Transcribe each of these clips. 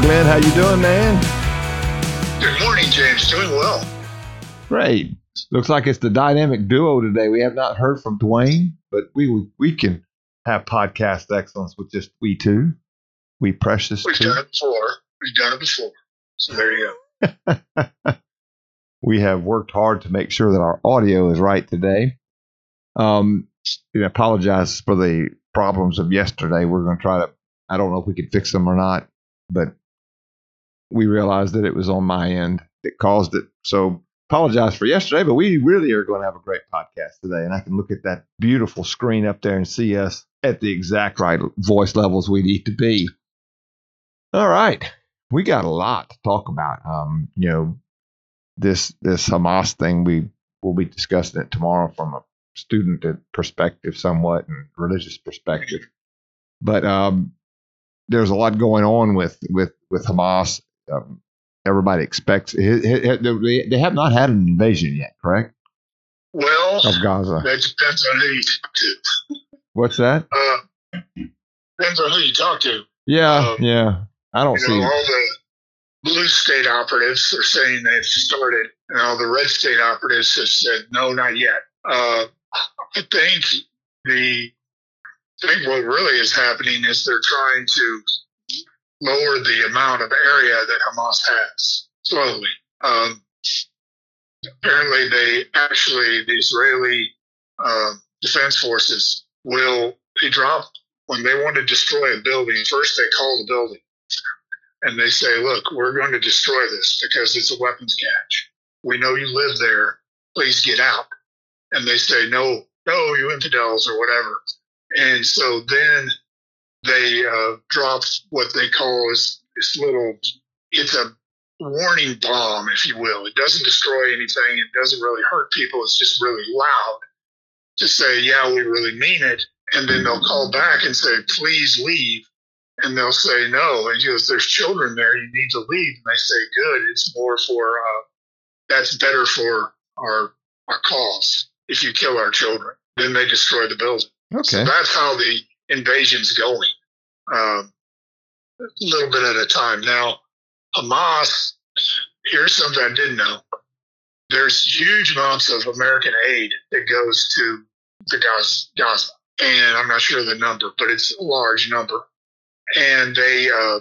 Morning, Glenn. How you doing, man? Good morning, James. Doing well. Great. Looks like it's the dynamic duo today. We have not heard from Dwayne, but we we can have podcast excellence with just we two. We precious We've two. done it before. We've done it before. So there you go. we have worked hard to make sure that our audio is right today. Um, I apologize for the problems of yesterday. We're going to try to. I don't know if we can fix them or not, but we realized that it was on my end that caused it. So apologize for yesterday, but we really are going to have a great podcast today, and I can look at that beautiful screen up there and see us at the exact right voice levels we need to be. All right, we got a lot to talk about. Um, you know, this this Hamas thing we will be discussing it tomorrow from a student perspective, somewhat, and religious perspective. But um, there's a lot going on with with with Hamas. Um, everybody expects it, it, it- they- they have not had an invasion yet, correct? Well, Of Gaza. that depends on who you talk to. What's that? Uh, depends on who you talk to. Yeah, Um, yeah. I don't see. know, all the blue state operatives are saying they've started, and all the red state operatives have said no, not yet. Uh, I think the I think what really is happening is they're trying to lower the amount of area that Hamas has slowly. Um, apparently, they actually the Israeli uh, defense forces will they drop when they want to destroy a building. First, they call the building and they say, "Look, we're going to destroy this because it's a weapons cache. We know you live there. Please get out." And they say, "No, no, you infidels or whatever." And so then they uh, drop what they call is this little. It's a warning bomb, if you will. It doesn't destroy anything. It doesn't really hurt people. It's just really loud to say, "Yeah, we really mean it." And then they'll call back and say, "Please leave." and they'll say no. Goes, "There's children there. You need to leave." And they say, "Good. It's more for uh, that's better for our our cause. If you kill our children, then they destroy the building." So Okay. that's how the invasion's going, um, a little bit at a time. Now, Hamas. Here's something I didn't know. There's huge amounts of American aid that goes to the Gaza, Gaza, and I'm not sure the number, but it's a large number and they uh,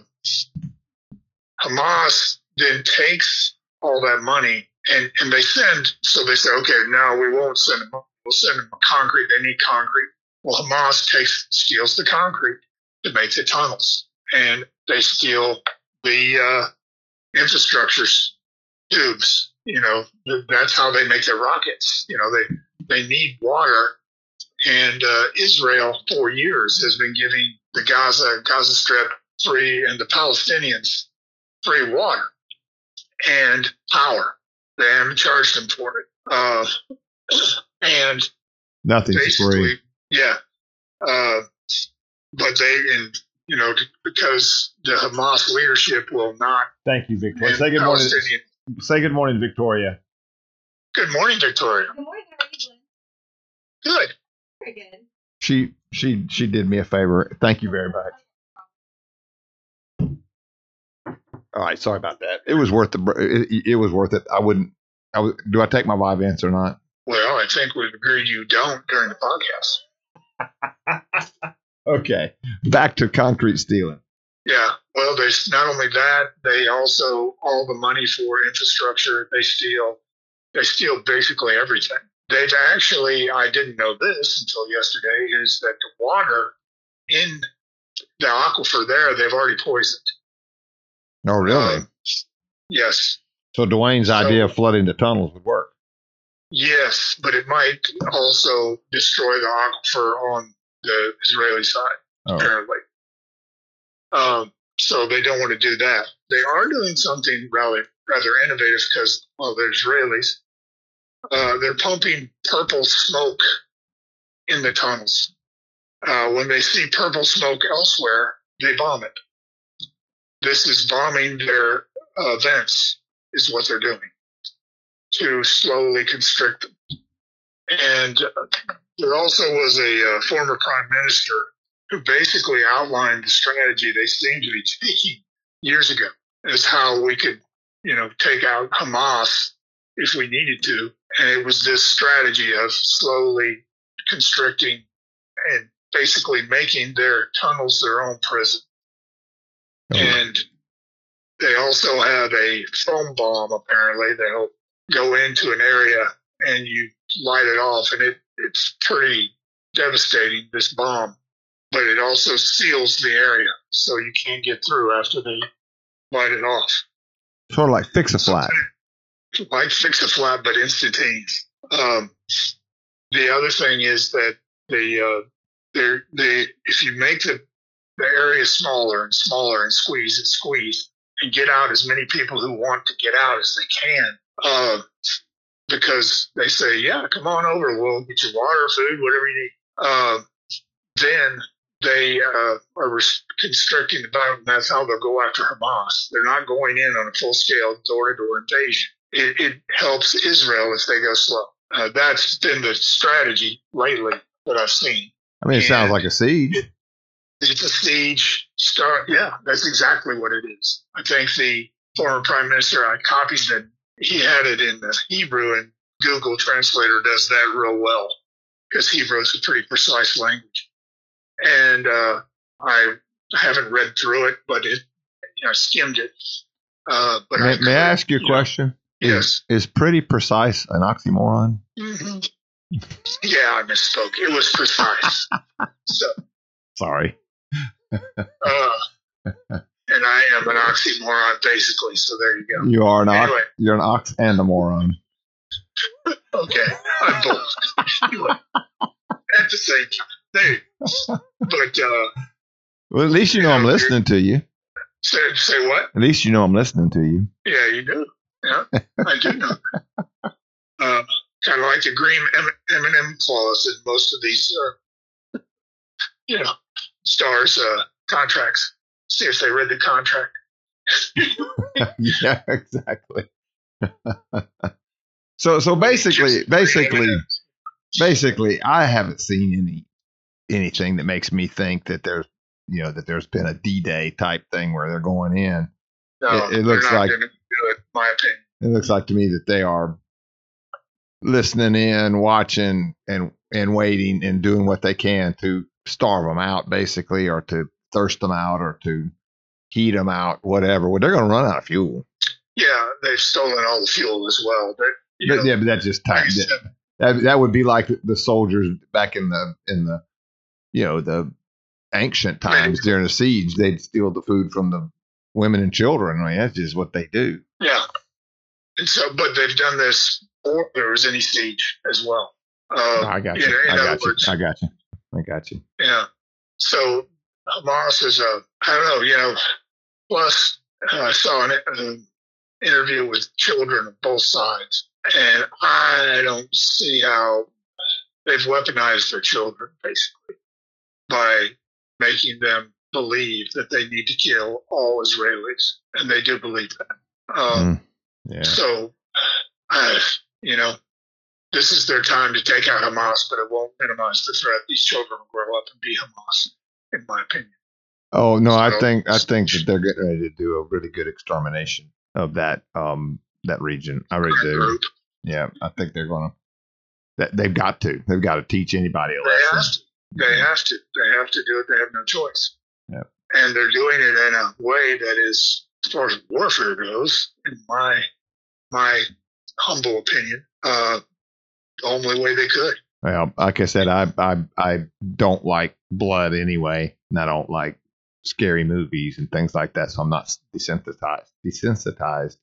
Hamas then takes all that money and, and they send so they say okay now we won't send them we'll send them concrete they need concrete well Hamas takes steals the concrete to make the tunnels and they steal the uh, infrastructures tubes you know th- that's how they make their rockets you know they they need water and uh, Israel for years has been giving the Gaza Gaza Strip free and the Palestinians free water and power. They haven't charged them for it. Uh, and Nothing's free. Yeah. Uh, but they, and you know, because the Hamas leadership will not. Thank you, Victoria. Say good morning. Say good morning, Victoria. Good morning, Victoria. Good morning, how are you doing? Good. Very good. She she she did me a favor. Thank you very much. All right, sorry about that. It was worth the. It, it was worth it. I wouldn't. I would, do I take my live answer or not? Well, I think we've agreed you don't during the podcast. Okay, back to concrete stealing. Yeah. Well, there's not only that, they also all the money for infrastructure they steal. They steal basically everything. They've actually, I didn't know this until yesterday, is that the water in the aquifer there they've already poisoned. Oh, really? Um, yes. so Dwayne's so- idea of flooding the tunnels would work. Yes, but it might also destroy the aquifer on the Israeli side, Oh, apparently. so they don't want to do that. They are doing something rather rather innovative because well, they're Israelis. Uh, they're pumping purple smoke in the tunnels. Uh, when they see purple smoke elsewhere, they bomb it. This is bombing their uh, vents, is what they're doing to slowly constrict them. And uh, there also was a uh, former prime minister who basically outlined the strategy they seemed to be taking years ago as how we could, you know, take out Hamas if we needed to. And it was this strategy of slowly constricting and basically making their tunnels their own prison. Oh. And they also have a foam bomb, apparently, that'll go into an area and you light it off. And it, it's pretty devastating, this bomb. But it also seals the area so you can't get through after they light it off. Sort of like fix a flat. Like fix a flat, but instantaneous. Um, the other thing is that the uh, they they if you make the the area smaller and smaller and squeeze and squeeze and get out as many people who want to get out as they can, uh, because they say, yeah, come on over, we'll get you water, food, whatever you need. Uh, then they uh, are res- constricting the boundary. That's how they'll go after Hamas. They're not going in on a full scale door to door invasion. It, it helps Israel if they go slow. Uh, that's been the strategy lately that I've seen. I mean, it sounds like a siege. It's a siege start. Yeah, that's exactly what it is. I think the former prime minister, I copied it. He had it in the Hebrew, and Google Translator does that real well because Hebrew is a pretty precise language. And uh, I haven't read through it, but it, you know, I skimmed it. Uh, but May, I, may I ask you a question? Yes. Is pretty precise an oxymoron? hmm Yeah, I misspoke. It was precise. so, Sorry. uh, and I am an oxymoron, basically. So there you go. You are an ox. Anyway. You're an ox and a moron. Okay, I'm both. Anyway, at the same time. But uh, Well, at least you know I'm listening to you. say say what? At least you know I'm listening to you. Yeah, you do. Yeah, I do know. Uh, kind of like the green M- M&M clause in most of these, uh, you know, stars uh, contracts. If they read the contract. yeah, exactly. so, so basically, basically, basically, I haven't seen any anything that makes me think that there's, you know, that there's been a D-Day type thing where they're going in. No, It- it looks like- it, my opinion. It looks like to me that they are listening in, watching, and and waiting and doing what they can to starve them out, basically, or to thirst them out, or to heat them out, whatever. Well, they're going to run out of fuel. Yeah, they've stolen all the fuel as well. But, you yeah, but that's just time. That that would be like the soldiers back in the in the you know the ancient times during the siege. They'd steal the food from the women and children. I mean, that's just what they do. Yeah. And so, but they've done this before there was any siege as well. Uh, I got you you. know, I got you. words- I got you. I got you. yeah. So Hamas is a, I don't know, you know, plus uh, I saw an uh, interview with children of both sides, and I don't see how they've weaponized their children basically by making them believe that they need to kill all Israelis, and they do believe that. Um, Mm, yeah. So, uh, you know, this is their time to take out Hamas, but it won't minimize the threat. These children will grow up and be Hamas, in my opinion. Oh no, I think I think that they're getting ready to do a really good extermination of that um that region. I really do. Group. Yeah, I think they're gonna. That they've got to. They've got to teach anybody a They have lesson. to. They have to. They have to do it. They have no choice. Yep. And they're doing it in a way that is, as far as warfare goes, in my my humble opinion, uh, the only way they could. Well, like I said, I I I don't like blood anyway, and I don't like scary movies and things like that. So I'm not desensitized desensitized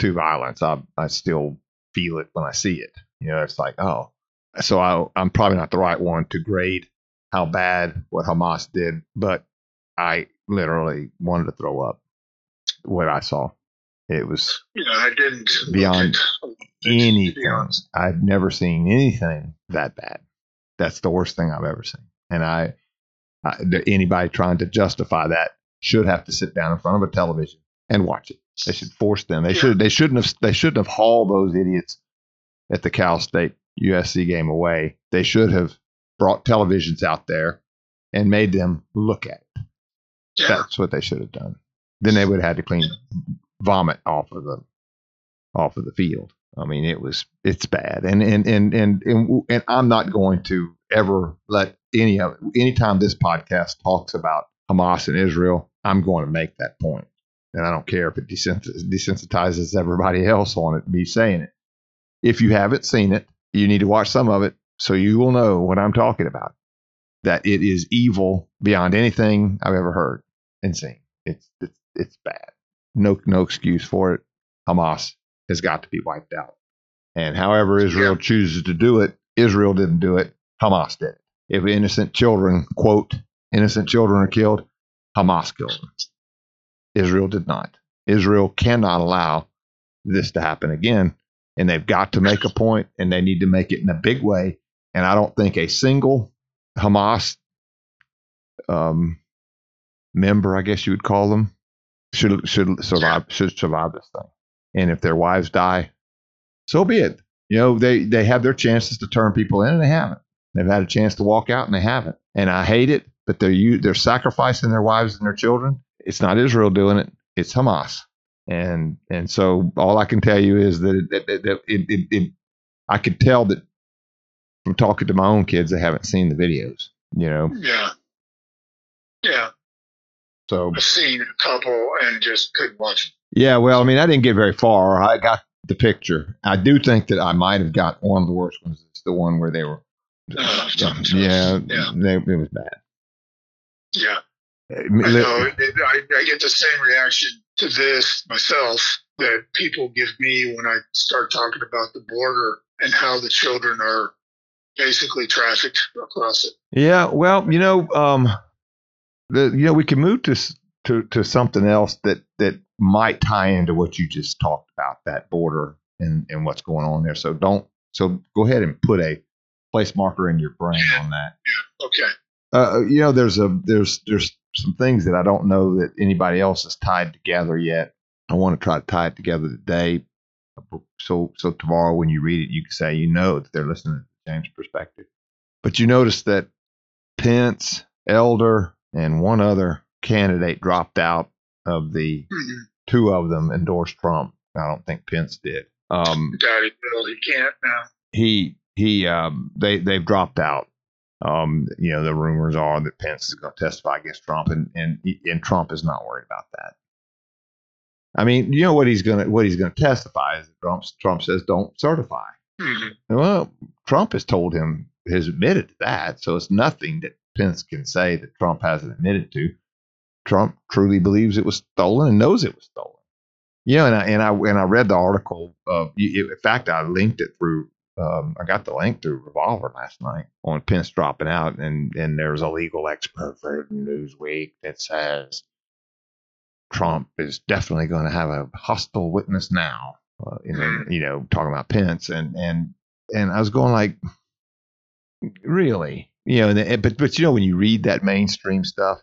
to violence. I I still feel it when I see it. You know, it's like oh, so I I'm probably not the right one to grade how bad what Hamas did, but I literally wanted to throw up what I saw. It was know, I didn't Beyond anything. Beyond- I've never seen anything that bad. That's the worst thing I've ever seen. And I, Uh, Th- anybody trying to justify that should have to sit down in front of a television and watch it. They should force them. They Yeah. should. They shouldn't have. They shouldn't have hauled those idiots at the Cal State USC game away. They should have brought televisions out there and made them look at it. Yeah. That's what they should have done. Then they would have had to clean vomit off of the off of the field. I mean, it was it's bad, and and and and and, and I'm not going to ever let any of anytime this podcast talks about Hamas and Israel, I'm going to make that point. and I don't care if it desensitizes everybody else on it. Me saying it. If you haven't seen it, you need to watch some of it so you will know what I'm talking about. That it is evil beyond anything I've ever heard and seen. It's it's it's bad. No no excuse for it. Hamas has got to be wiped out. And however Israel chooses to do it, Israel didn't do it. Hamas did it. If innocent children, quote, innocent children are killed, Hamas killed them. Israel did not. Israel cannot allow this to happen again. And they've got to make a point, and they need to make it in a big way. And I don't think a single Hamas um, member, I guess you would call them, should should survive should survive this thing. And if their wives die, so be it. You know, they they have their chances to turn people in, and they haven't. They've had a chance to walk out, and they haven't. And I hate it, but they're they're sacrificing their wives and their children. It's not Israel doing it; it's Hamas. And and so all I can tell you is that it, that, that it, it, it I could tell that from talking to my own kids, they haven't seen the videos. You know, Yeah. Yeah. so I've seen a couple and just couldn't watch Yeah, well, I mean, I didn't get very far. I got the picture. I do think that I might have got one of the worst ones. It's the one where they were. Oh, yeah, yeah. They, it was bad. Yeah. I I know. It- I, I get the same reaction to this myself that people give me when I start talking about the border and how the children are basically trafficked across it. Yeah, well, you know, um, the you know we can move to to to something else that that might tie into what you just talked about that border and and what's going on there. So don't so go ahead and put a place marker in your brain on that. Okay. uh, you know, there's a there's there's some things that I don't know that anybody else has tied together yet. I want to try to tie it together today, so so tomorrow when you read it, you can say you know that they're listening to James' perspective. But you notice that Pence, Elder, and one other candidate dropped out of the Mhm. two of them endorsed Trump. I don't think Pence did. Um, he can't now. he he um they they've dropped out. Um, you know, the rumors are that Pence is going to testify against Trump, and and and Trump is not worried about that. I mean, you know what he's gonna what he's gonna testify is that Trump Trump says don't certify. Mhm. Well, Trump has told him has admitted to that, so it's nothing that Pence can say that Trump hasn't admitted to. Trump truly believes it was stolen and knows it was stolen. Yeah, and I and I and I read the article. Of, you- in fact, I linked it through. Um, I got the link through Revolver last night on Pence dropping out, and and there's a legal expert for Newsweek that says Trump is definitely going to have a hostile witness now. Uh, you know, you know, talking about Pence, and and and I was going like, really, you know, and but but you know when you read that mainstream stuff,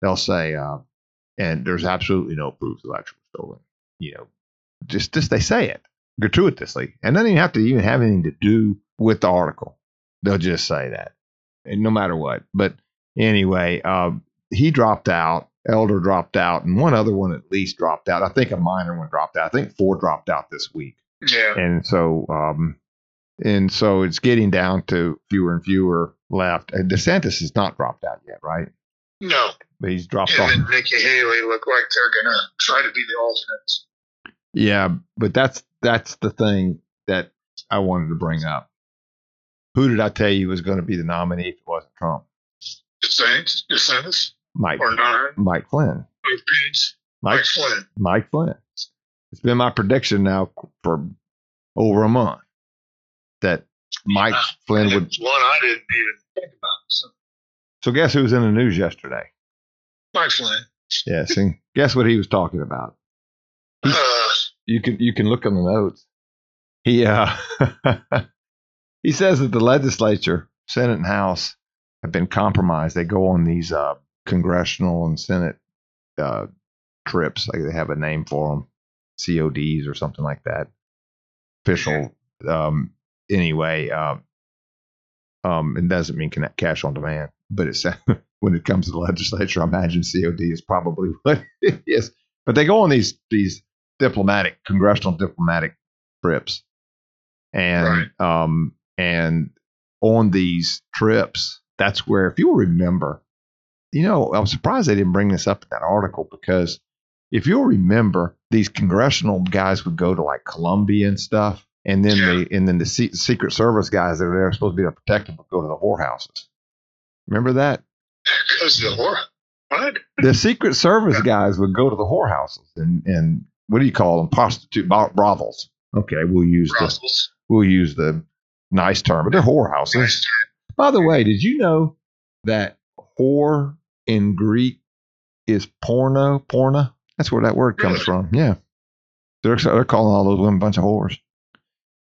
they'll say, uh, and there's absolutely no proof the election was stolen. You know, just just they say it gratuitously, and doesn't even have to even have anything to do with the article. They'll just say that, and no matter what. But anyway, uh, he dropped out. Elder dropped out, and one other one at least dropped out. I think a minor one dropped out. I think four dropped out this week Yeah. and so um and so it's getting down to fewer and fewer left. And DeSantis has not dropped out yet, right? No. But he's dropped Him off. and Nikki Haley look like they're going to try to be the alternates. Yeah, but that's that's the thing that I wanted to bring up. Who did I tell you was going to be the nominee if it wasn't Trump? DeSantis, DeSantis Mike or not? Mike Flynn. Pence? Mike Mike Flynn. Mike Flynn. It's been my prediction now for over a month that Mike Flynn would. One I didn't even think about. So So guess who was in the news yesterday? Mike Flynn. Yes, and guess what he was talking about? Uh, You can you can look on the notes. He uh he says that the legislature, Senate and House, have been compromised. They go on these uh, congressional and Senate uh, trips. Like they have a name for them, CODs or something like that. Official. Um, anyway, um, um, it doesn't mean cash on demand, but it's when it comes to the legislature, I imagine COD is probably what it is. But they go on these these diplomatic, congressional diplomatic trips, and um, and on these trips, that's where, if you'll remember, you know, I'm surprised they didn't bring this up in that article because if you'll remember, these congressional guys would go to like Colombia and stuff, and then Yeah. the and then the Se- Secret Service guys that are there supposed to be to protect them would go to the whorehouses. Remember that? Because the horror. What? the Secret Service guys would go to the whorehouses and and what do you call them? Prostitute brothels. Okay, we'll use the we'll use the nice term, but they're whorehouses. Nice. By the way, did you know that whore in Greek is porno? Porna? That's where that word comes Really? from. Yeah, they're they're calling all those women a bunch of whores.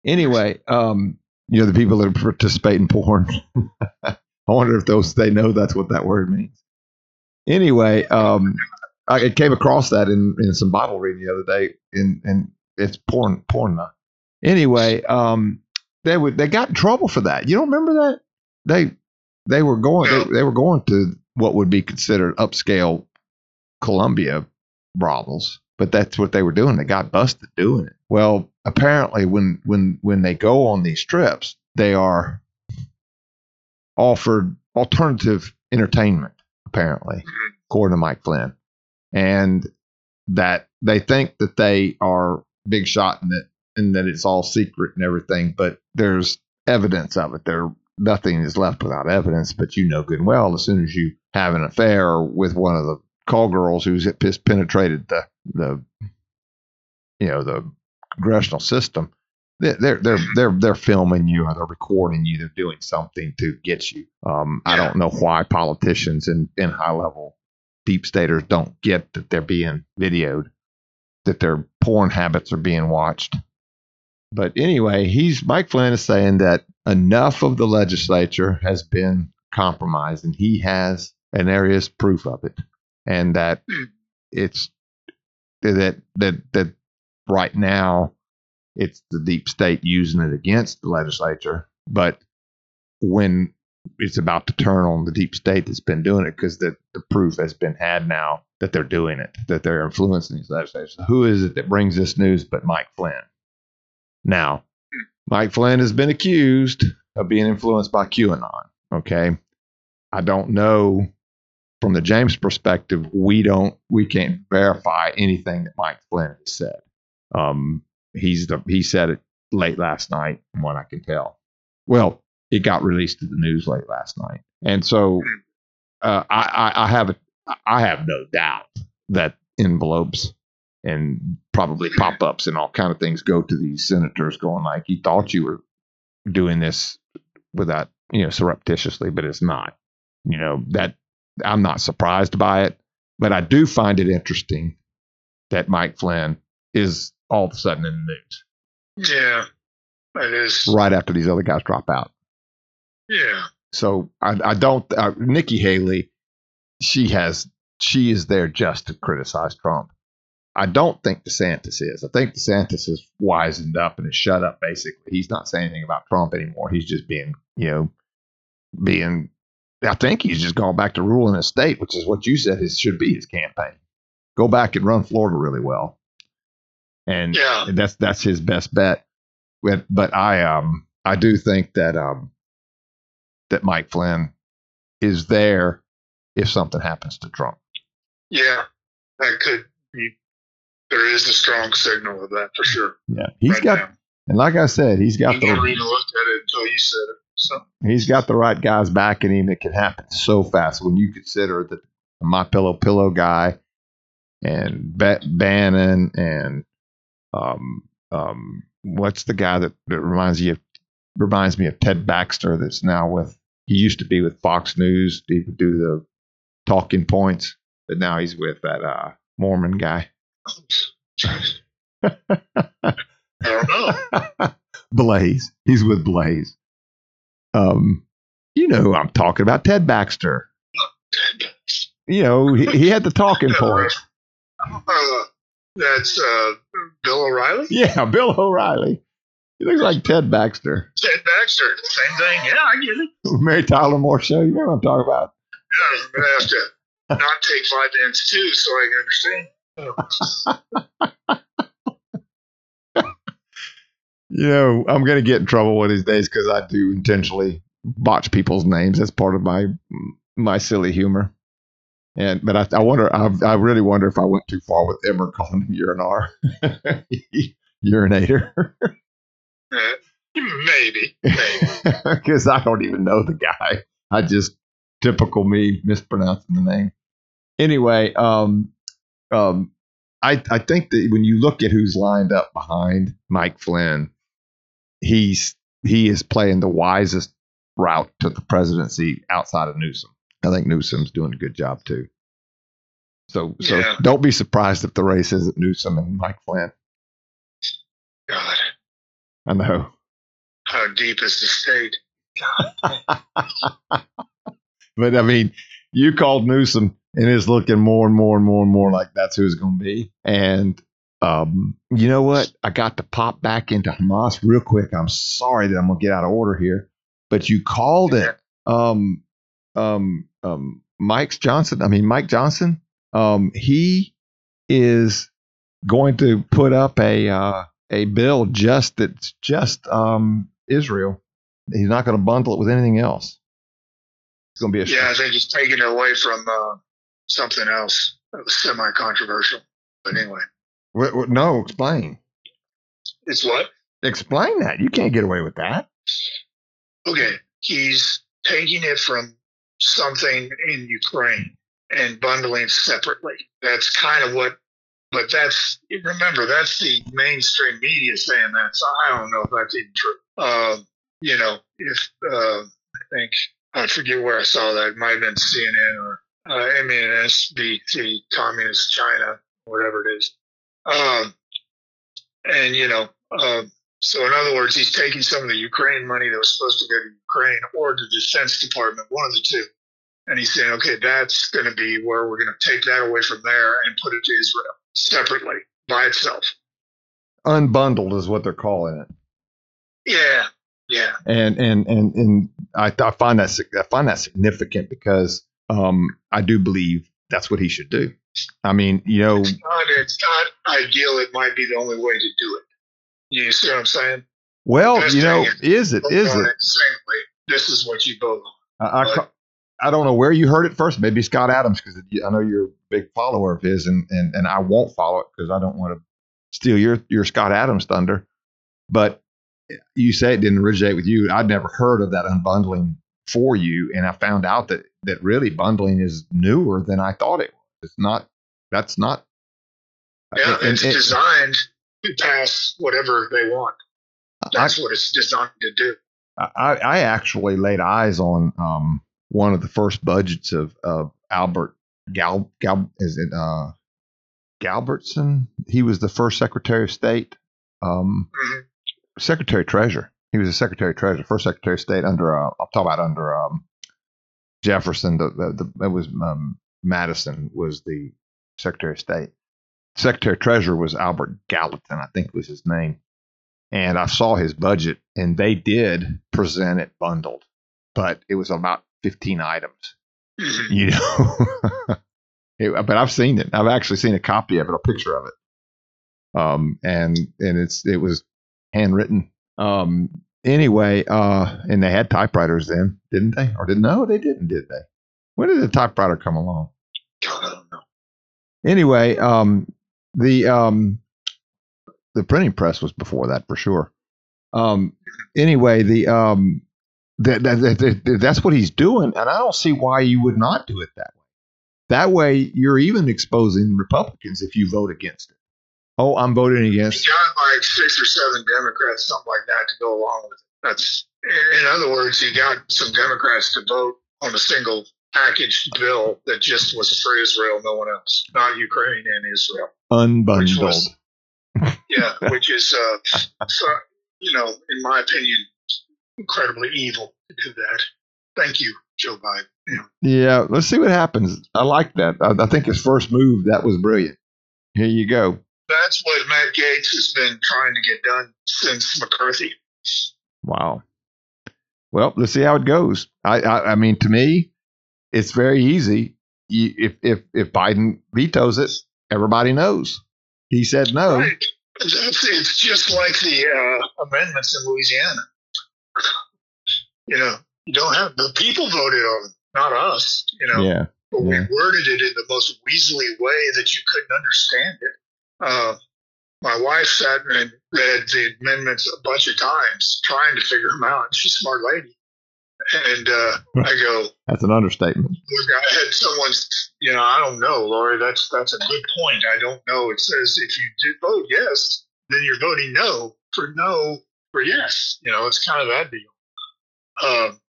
Anyway, um, you know the people that participate in porn. I wonder if those they know that's what that word means. Anyway, um, I came across that in, in some Bible reading the other day, and and it's porn porna. Anyway, um, they would they got in trouble for that. You don't remember that? They they were going they, they were going to what would be considered upscale Colombia brothels, but that's what they were doing. They got busted doing it. Well, apparently when when when they go on these trips, they are offered alternative entertainment, apparently, according to Mike Flynn. And that they think that they are big shot in it and that it's all secret and everything, but there's evidence of it. There nothing is left without evidence, but you know good and well as soon as you have an affair with one of the call girls who's penetrated the the you know the congressional system, they- they're they're they're they're filming you or they're recording you. They're doing something to get you. Um, I don't know why politicians in in high level deep staters don't get that they're being videoed, that their porn habits are being watched. But anyway, he's Mike Flynn is saying that enough of the legislature has been compromised, and he has and there is proof of it, and that it's that that that right now it's the deep state using it against the legislature, but when it's about to turn on the deep state that's been doing it because the, the proof has been had now that they're doing it, that they're influencing these legislators. Who is it that brings this news but Mike Flynn? Now, Mike Flynn has been accused of being influenced by QAnon. Okay. I don't know from the James perspective, we don't we can't verify anything that Mike Flynn has said. Um he's the he said it late last night, from what I can tell. Well, it got released to the news late last night. And so uh, I, I, I have a, I have no doubt that envelopes and probably pop ups and all kind of things go to these senators going like, you thought you were doing this without, you know, surreptitiously, but it's not. You know, that I'm not surprised by it, but I do find it interesting that Mike Flynn is all of a sudden in the news Yeah, that is. right after these other guys drop out. Yeah, So I, I don't. Uh, Nikki Haley, she has she is there just to criticize Trump. I don't think DeSantis is. I think DeSantis has wisened up and is shut up. Basically, he's not saying anything about Trump anymore. He's just being, you know, being. I think he's just gone back to ruling his state, which is what you said it should be his campaign. Go back and run Florida really well, and Yeah. and that's that's his best bet. But but I um I do think that um that Mike Flynn is there if something happens to Trump. yeah, that could be. There is a strong signal of that for sure. Yeah, he's right got now. and like I said, he's got You never the even looked at it until you said it. So he's got the right guys backing him. It can happen so fast when you consider that My Pillow Pillow guy and ba- Bannon and um um what's the guy that, that reminds you of reminds me of Ted Baxter that's now with he used to be with Fox News. He would do the talking points. but now he's with that uh, Mormon guy. I don't know. Blaze. He's with Blaze. Um, you know who I'm talking about, Ted Baxter. You know, he, he had the talking points. Uh, that's uh, Bill O'Reilly. Yeah, Bill O'Reilly. He looks like Ted Baxter. Ted Baxter. Same thing. Yeah, I get it. Mary Tyler Moore show. You know what I'm talking about? Yeah, I'm gonna have to not take vitamins too, so I can understand. You know, I'm going to get in trouble one of these days because I do intentionally botch people's names. That's part of my my silly humor. And but I, I wonder, I, I really wonder if I went too far with Emmer calling him urinar, urinator, Maybe, maybe. because I don't even know the guy. I just typical me mispronouncing the name. Anyway, um, um, I I think that when you look at who's lined up behind Mike Flynn, he's he is playing the wisest route to the presidency outside of Newsom. I think Newsom's doing a good job too. So so Yeah. don't be surprised if the race isn't Newsom and Mike Flynn. God, I know. how deep is the state? But I mean, you called Newsom and it's looking more and more and more and more like that's who it's going to be. And um, you know what? I got to pop back into Hamas real quick. I'm sorry that I'm going to get out of order here, but you called it. Um, um, um, Mike's Johnson. I mean, Mike Johnson. Um, he is going to put up a uh, a bill just that's just um, Israel. He's not going to bundle it with anything else. It's going to be a Yeah, I think he's taking it away from uh, something else that was semi-controversial. But anyway, Wh- wh- no, explain. it's what? Explain that. You can't get away with that. Okay, he's taking it from something in Ukraine and bundling separately. That's kind of what, but that's remember that's the mainstream media saying that. So I don't know if that's even true. Um, you know, if uh, I think I forget where I saw that. It might have been CNN or uh, MNSBC, Communist China, whatever it is. Um, and you know, um, so in other words, he's taking some of the Ukraine money that was supposed to go to Ukraine or the Defense Department, one of the two. And he's saying, okay, that's going to be where we're going to take that away from there and put it to Israel separately by itself. Unbundled is what they're calling it. Yeah, yeah, And and and and I, I find that I find that significant because um, I do believe that's what he should do. I mean, you know, it's not, it's not ideal. It might be the only way to do it. You see what I'm saying? well, you know, is it is it? This is what you both on. I, I, I don't know where you heard it first. Maybe Scott Adams, because I know you're big follower of his, and and, and I won't follow it because I don't want to steal your your Scott Adams thunder. But you say it didn't originate with you. I'd never heard of that unbundling for you, and I found out that that really bundling is newer than I thought it was. It's not. That's not. Yeah, and- it's designed to pass whatever they want. I, That's what it's designed to do. I, I actually laid eyes on um, one of the first budgets of, of Albert Gal, Gal is it uh, Galbertson? He was the first Secretary of State, um, Mhm. Secretary Treasurer. He was a Secretary Treasurer, first Secretary of State under uh, I'll talk about under um, Jefferson. The, the, the it was um, Madison was the Secretary of State. Secretary Treasurer was Albert Gallatin, I think was his name and I saw his budget, and they did present it bundled, but it was about 15 items, You know. It- but I've seen it. I've actually seen a copy of it, a picture of it, um, and and it's it was handwritten. Um, anyway, uh, and they had typewriters then, didn't they? Or didn't? No, they didn't, did they? When did the typewriter come along? I don't know. anyway, um, the um, the printing press was before that for sure. Um, anyway, the um, that, that, that, that- that's what he's doing, and I don't see why you would not do it that way. That way, you're even exposing Republicans if you vote against it. Oh, I'm voting against. You got like six or seven Democrats, something like that, to go along with it. That's, in other words, you got some Democrats to vote on a single packaged bill that just was for Israel, no one else, not Ukraine and Israel. Unbundled. was- Yeah, which is, uh, so, you know, in my opinion, incredibly evil to do that. Thank you, Joe Biden. Know, Yeah, let's see what happens. I like that. I, I think his first move that was brilliant. Here you go. that's what Matt Gaetz has been trying to get done since McCarthy. Wow. Well, let's see how it goes. I, I, I mean, to me, it's very easy. You, if if if Biden vetoes it, everybody knows. He said no. Right. That's, it's just like the uh, amendments in Louisiana. You know, you don't have the people voted on, not us. You know, Yeah. but we worded it in the most weaselly way that you couldn't understand it. Uh, my wife sat and read the amendments a bunch of times, trying to figure them out. She's a smart lady, and uh, I go, That's an understatement. Look, I had someone, you know, I don't know, Lori. That's that's a good point. I don't know. It says if you do vote yes, then you're voting no for no for yes. You know, it's kind of that deal. Um,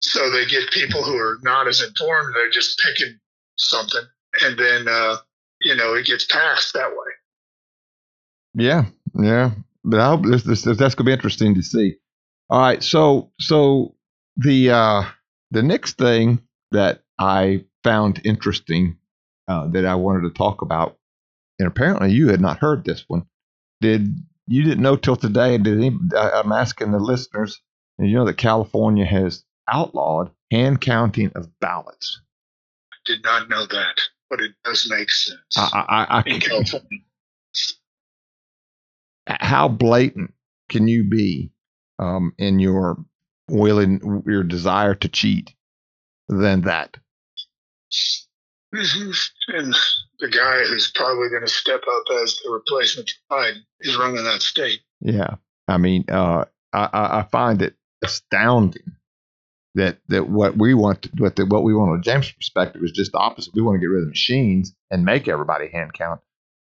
so they get people who are not as informed. They're just picking something, and then uh, you know it gets passed that way. Yeah, yeah. But I hope this, this, that's going to be interesting to see. All right, so so the uh, the next thing that I found interesting uh, that I wanted to talk about, and apparently you had not heard this one. Did you didn't know till today? Did I'm asking the listeners? You know that California has outlawed hand counting of ballots. I did not know that, but it does make sense. I, I, I, in California, how blatant can you be um, in your willing your desire to cheat than that and the guy who's probably going to step up as the replacement for Biden is running that state. yeah i mean uh, I, I find it astounding that that what we want to, what the, what we want on James' perspective is just the opposite we want to get rid of machines and make everybody hand count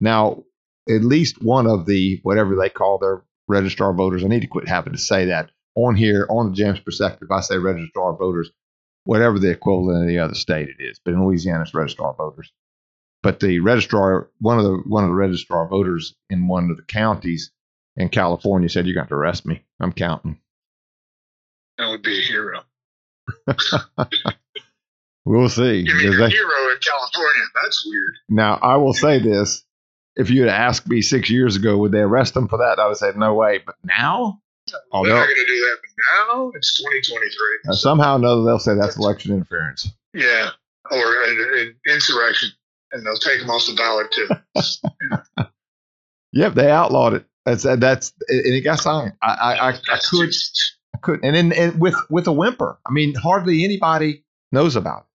now at least one of the whatever they call their registrar voters i need to quit having to say that on here on the James perspective i say registrar voters whatever the equivalent of the other state it is. But in Louisiana, it's registrar voters. But the registrar, one of the one of the registrar voters in one of the counties in California said, "You're going to arrest me. I'm counting." That would be a hero. We'll see. You mean a hero in California? That's weird. now, I will say this: if you had asked me six years ago, would they arrest them for that? I would say no way. But now, Oh, They're not going to do that now. It's 2023. uh, somehow or another, they'll say that's election interference. Yeah, or an, an insurrection, and they'll take them off the ballot too. Yep, they outlawed it. That's that's and it got signed. I I, I, I could I couldn't. And then and with with a whimper. I mean, hardly anybody knows about it.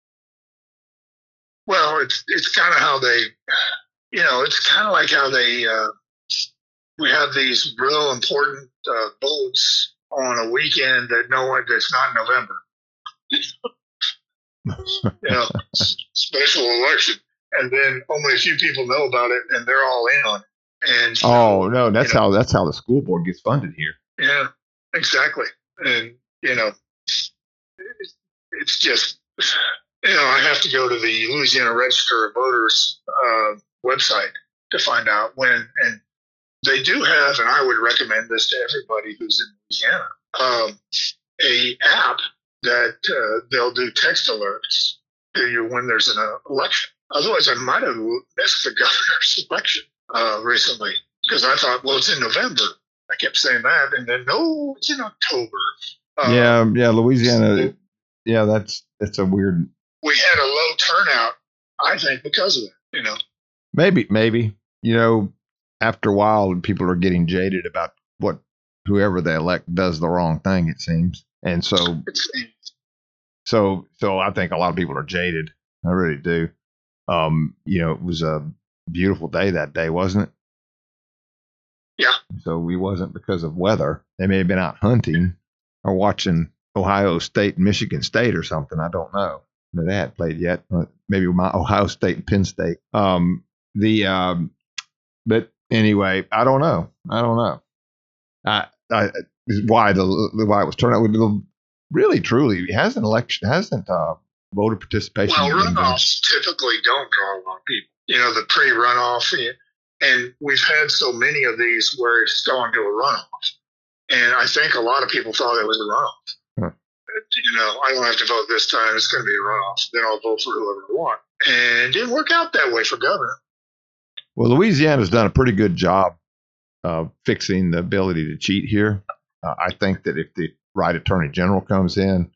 well, it's it's kind of how they, you know, it's kind of like how they. Uh, we have these real important uh, votes on a weekend that no one that's not November. you know, special election, and then only a few people know about it, and they're all in on it. And so- Oh no, that's you know, how that's how the school board gets funded here. Yeah, exactly. And, you know, it's, it's just, you know, I have to go to the Louisiana Register of Voters uh, website to find out when, and they do have, and I would recommend this to everybody who's in Louisiana, um, a app that uh, they'll do text alerts to you when there's an uh, election. Otherwise, I might have missed the governor's election uh, recently because I thought, well, it's in November. I kept saying that, and then no, it's in October. Uh, yeah, yeah, Louisiana. Yeah, that's that's a weird. we had a low turnout, I think, because of it. You know, Maybe, maybe you know, after a while, people are getting jaded about what whoever they elect does the wrong thing. It seems, and so so so I think a lot of people are jaded. I really do. Um, you know, it was a beautiful day that day, wasn't it? Yeah. So we wasn't because of weather. They may have been out hunting or watching Ohio State and Michigan State or something. I don't know. No, they hadn't played yet. Maybe my Ohio State and Penn State. Um, the um, but anyway, I don't know. I don't know. I, I why the why it was turned out. Really, truly, hasn't election hasn't uh, voter participation. Well, runoffs typically don't draw a lot of people. You know, the pre-runoff, and we've had so many of these where it's gone to a runoff, and I think a lot of people thought it was a runoff. Huh. You know, I don't have to vote this time; it's going to be a runoff. Then I'll vote for whoever I want, and it didn't work out that way for governor. Well, Louisiana's done a pretty good job of fixing the ability to cheat here. Uh, I think that if the right attorney general comes in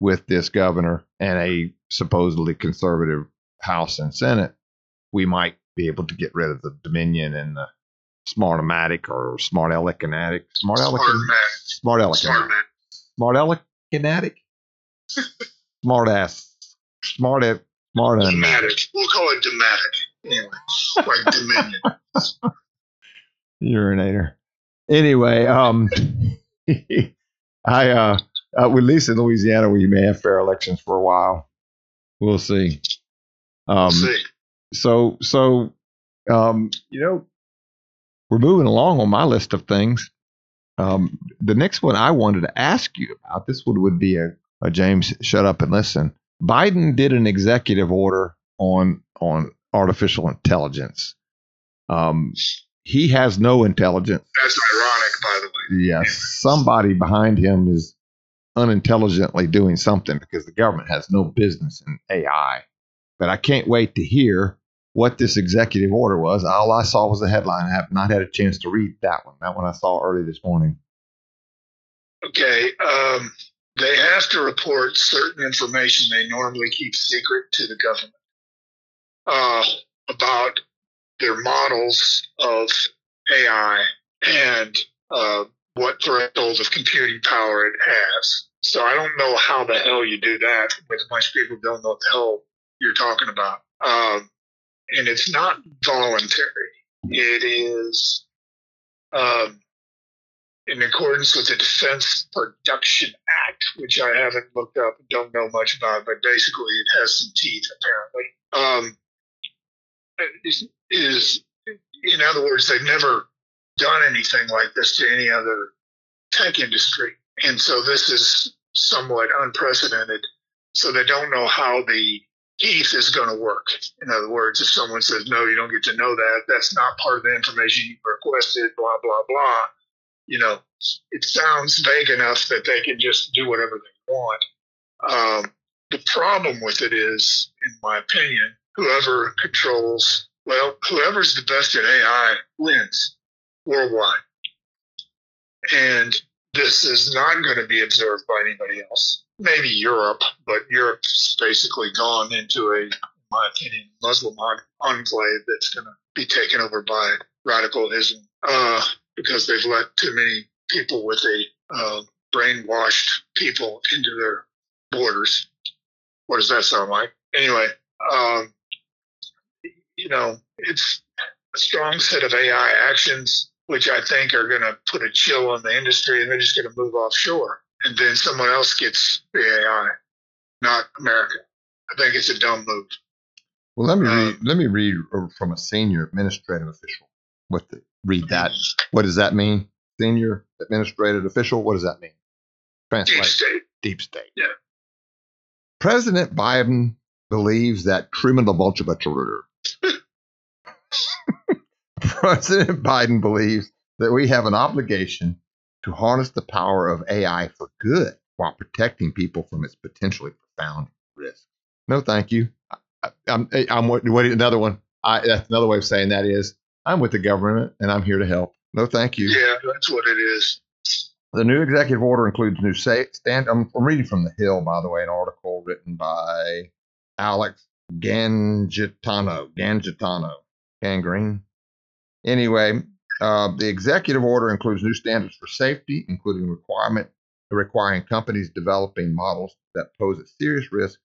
with this governor and a supposedly conservative House and Senate, we might be able to get rid of the Dominion and the Smartomatic or Smart Elecanatic. Smart man, Smart smart Smart Elecanatic. Smart ass. Smart e- Smart Dematic. We'll call it Dematic. Anyway, like Dominion. urinator. Anyway, um, I uh, uh, at least in Louisiana, we may have fair elections for a while. We'll see. Um, See, so so, um, you know, we're moving along on my list of things. Um, the next one I wanted to ask you about this one would be a, a James shut up and listen. Biden did an executive order on on artificial intelligence. Um, he has no intelligence. that's ironic, by the way. Yes, somebody behind him is unintelligently doing something because the government has no business in AI. But I can't wait to hear what this executive order was. All I saw was the headline. I have not had a chance to read that one. That one I saw early this morning. Okay, um, they have to report certain information they normally keep secret to the government uh, about their models of AI and uh, what threshold of computing power it has. So I don't know how the hell you do that, but most people don't know what the hell you're talking about. Um, and it's not voluntary. It is um, in accordance with the Defense Production Act, which I haven't looked up and don't know much about, but basically it has some teeth apparently. Um, is, is in other words, they've never done anything like this to any other tech industry, and so this is somewhat unprecedented. So they don't know how the teeth is going to work. In other words, if someone says no, you don't get to know that. That's not part of the information you requested. Blah blah blah you know, it sounds vague enough that they can just do whatever they want. Um, the problem with it is, in my opinion, whoever controls, well, whoever's the best at AI wins worldwide. And this is not going to be observed by anybody else. Maybe Europe, but Europe's basically gone into a, in my opinion, Muslim en- enclave that's going to be taken over by radicalism. Uh, because they've let too many people with a uh, brainwashed people into their borders. What does that sound like? Anyway, um, you know, it's strong set of AI actions, which I think are going to put a chill on the industry, and they're just going to move offshore, and then someone else gets the AI, not America. I think it's a dumb move. Well, let me Uh, read. Let me read from a senior administrative official. What the read that? What does that mean? Senior administrative official. What does that mean? Translate. Deep state. Deep state. Yeah. President Biden believes that criminal President Biden believes that we have an obligation to harness the power of AI for good while protecting people from its potentially profound risks. No, thank you. I, I'm, I'm waiting. Another one. I, that's another way of saying that is I'm with the government and I'm here to help. No, thank you. Yeah, that's what it is. The new executive order includes new stand. I'm, I'm reading from the Hill, by the way, an article written by Alex Gangitano. Gangitano. Gangrene. Anyway, uh, the executive order includes new standards for safety, including requirement requiring companies developing models that pose a serious risk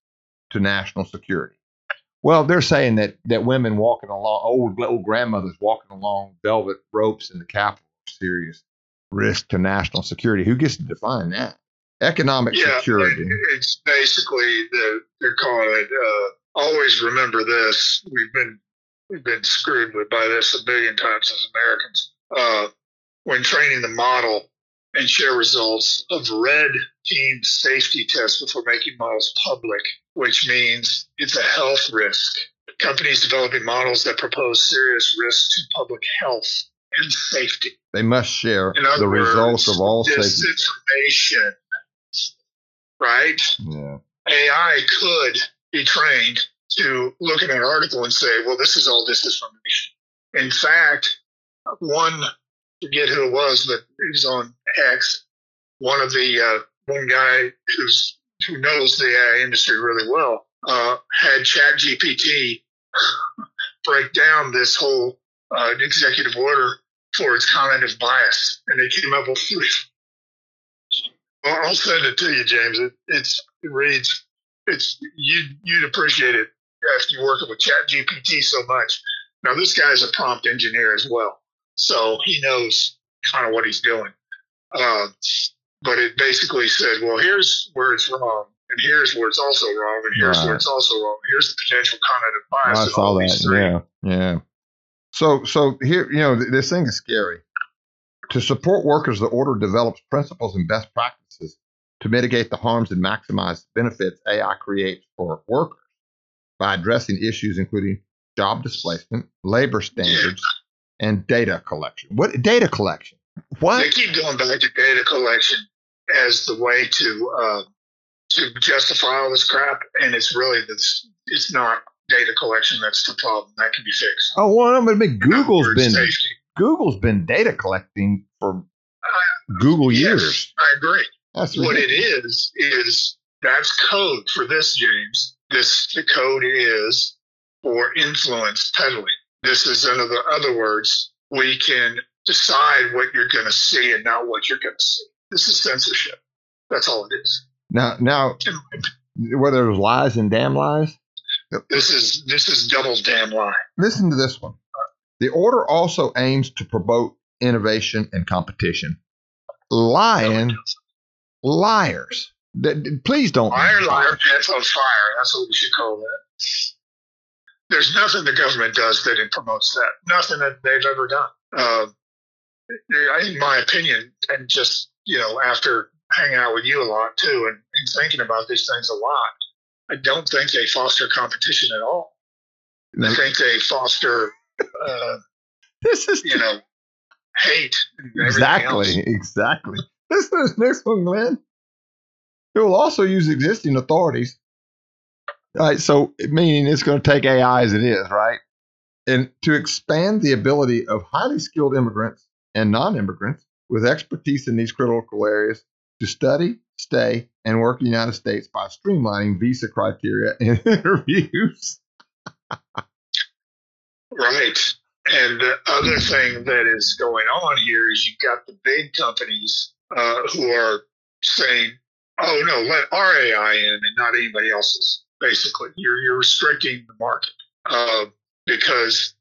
to national security. Well, they're saying that that women walking along, old old grandmothers walking along velvet ropes in the Capitol, serious risk to national security. Who gets to define that? Economic Yeah, security. it- it's basically the they're calling it. Uh, always remember this. We've been we've been screwed with by this a billion times as Americans. Uh, when training the model, and share results of red team safety tests before making models public, which means it's a health risk. Companies developing models that propose serious risks to public health and safety. They must share the results of all this safety. information, right? Yeah. AI could be trained to look at an article and say, well, this is all disinformation. In fact, one, forget who it was, but he was on X, one of the, uh, one guy who's, who knows the AI industry really well, uh, had ChatGPT break down this whole uh, executive order for its cognitive bias. And they came up with three. I'll send it to you, James. It, it's, it reads, it's you you'd appreciate it after you're working with Chat GPT so much. Now this guy's a prompt engineer as well, so he knows kind of what he's doing. Uh, but it basically said, well, here's where it's wrong, and here's where it's also wrong, and here's Right. where it's also wrong. Here's the potential cognitive bias. I of saw that. three. Yeah, yeah. So, so here, you know, th- this thing is scary. To support workers, the order develops principles and best practices to mitigate the harms and maximize the benefits AI creates for workers by addressing issues including job displacement, labor standards, and data collection. What data collection? What? They keep going back to data collection as the way to uh, to justify all this crap, and it's really this. It's not data collection that's the problem. That can be fixed. Oh, well, I mean, Google's been safety. Google's been data collecting for Google Yes, years. I agree. That's what it is is that's code for this, James. This the code is for influence peddling. This is in other words, we can decide what you're going to see and not what you're going to see. This is censorship. That's all it is. Now, now, whether it was lies and damn lies, This is this is double damn lie. listen to this one. The order also aims to promote innovation and competition. Lying, liars. Th- th- Please don't. Liar, liar, pants on fire. That's what we should call that. There's nothing the government does that it promotes that. Nothing that they've ever done. Uh, in my opinion, and just you know, after hanging out with you a lot too, and, and thinking about these things a lot, I don't think they foster competition at all. I think they foster, uh, This is you know, hate. exactly, else. exactly. This is next one, Glenn. It will also use existing authorities. All right, so meaning it's going to take AI as it is, right? And to expand the ability of highly skilled immigrants and non immigrants with expertise in these critical areas to study, stay, and work in the United States by streamlining visa criteria and interviews. Right. And the other thing that is going on here is you've got the big companies uh, who are saying, "Oh no, let our AI in and not anybody else's." Basically, you're you're restricting the market uh, because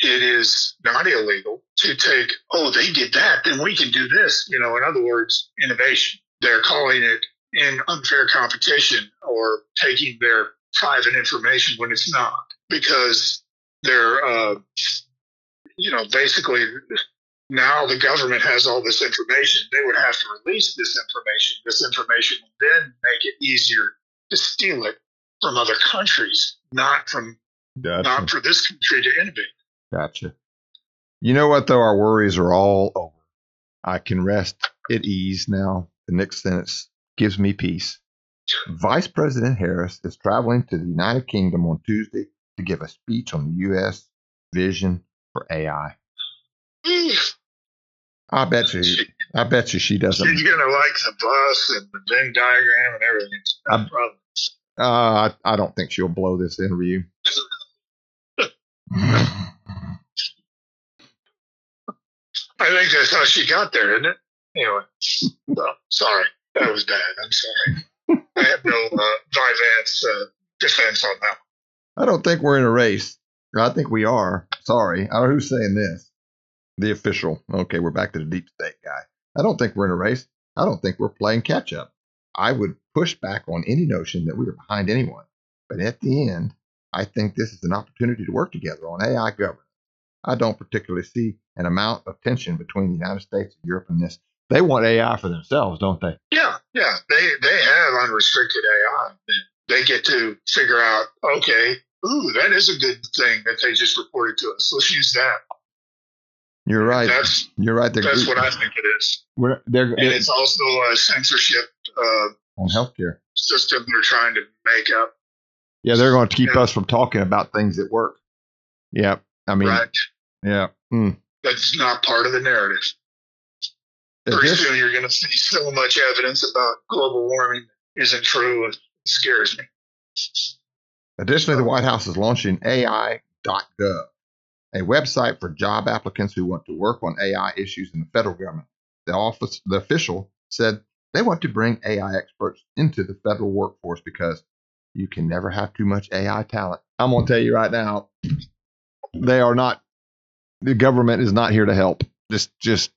it is not illegal to take. Oh, they did that, then we can do this. You know, in other words, innovation. They're calling it in unfair competition or taking their private information when it's not because they're uh, you know basically now the government has all this information they would have to release this information this information will then make it easier to steal it from other countries not from not for this country to innovate Gotcha. You know what, though? Our worries are all over. I can rest at ease now. The next sentence gives me peace. Vice President Harris is traveling to the United Kingdom on Tuesday to give a speech on the U.S. vision for AI. I bet you, I bet you she doesn't. she's gonna like the bus and the venn diagram and everything It's not a I'm- problem. Uh, I, I don't think she'll blow this interview. i think that's how she got there isn't it anyway well, sorry that was bad i'm sorry i have no uh, Vyvanse uh, defense on that I don't think we're in a race. I think we are. Sorry. I don't know who's saying this. The official. Okay, we're back to the deep state guy. I don't think we're in a race. I don't think we're playing catch up. I would push back on any notion that we are behind anyone. But at the end, I think this is an opportunity to work together on AI governance. I don't particularly see an amount of tension between the United States and Europe in this. they want AI for themselves, don't they? Yeah, yeah. They they have unrestricted AI. They get to figure out, okay, ooh, that is a good thing that they just reported to us. Let's use that. You're right. That's You're right. They're, that's what I think it is. we're, they're, And it's also a censorship uh, on healthcare. system they're trying to make up. Yeah, they're going to keep Yeah. us from talking about things that work. Yeah, I mean, right? yeah. Mm. That's not part of the narrative. Pretty Addition- soon you're going to see so much evidence about global warming isn't true. It scares me. Additionally, the White House is launching AI.gov, a website for job applicants who want to work on AI issues in the federal government. The office, the official said they want to bring AI experts into the federal workforce because you can never have too much AI talent. I'm going to tell you right now, they are not. The government is not here to help. Just, just.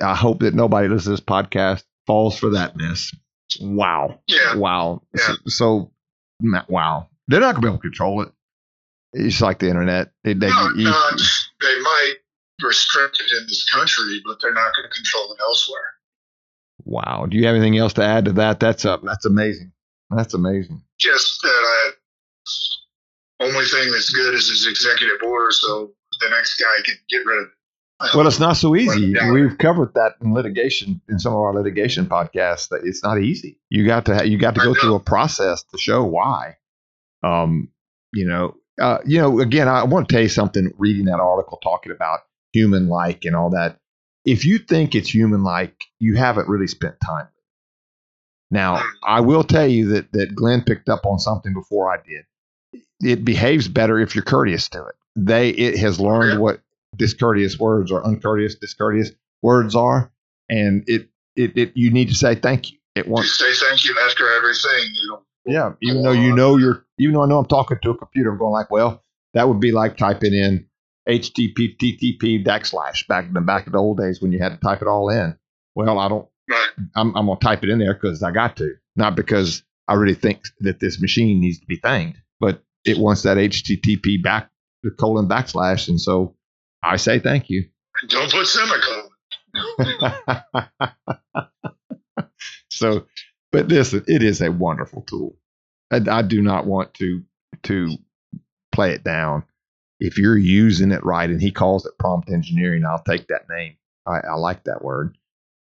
I hope that nobody listens to this podcast falls for that mess. Wow. Yeah. Wow. Yeah. So, so, wow. They're not going to be able to control it. It's like the internet. They, they, No, you- no, they might restrict it in this country, but they're not going to control it elsewhere. wow. Do you have anything else to add to that? That's up. That's amazing. That's amazing. Just that I, only thing that's good is his executive order, so the next guy can get rid of it. I Well, it's not so easy. We've covered that in litigation in some of our litigation podcasts. That it's not easy. You got to ha- you got to go through a process to show why. Um, you know, uh, you know. Again, I want to tell you something. Reading that article talking about human like and all that. If you think it's human like, you haven't really spent time. With it. Now, I will tell you that that Glenn picked up on something before I did. It behaves better if you're courteous to it. They it has learned Yeah. what discourteous words or uncourteous, discourteous words are, and it it, it you need to say thank you. It You wants say thank you after everything. You know, yeah, even though you know you're even though I know I'm talking to a computer, I'm going like, well, that would be like typing in HTTP TTP backslash back in the back of the old days when you had to type it all in. Well, I don't? I'm, I'm going to type it in there because I got to, not because I really think that this machine needs to be thanked, but it wants that HTTP back the colon backslash, and so I say thank you. Don't put semicolon. so, but listen, it is a wonderful tool. I, I do not want to to play it down. If you're using it right, and he calls it prompt engineering, I'll take that name. I, I like that word.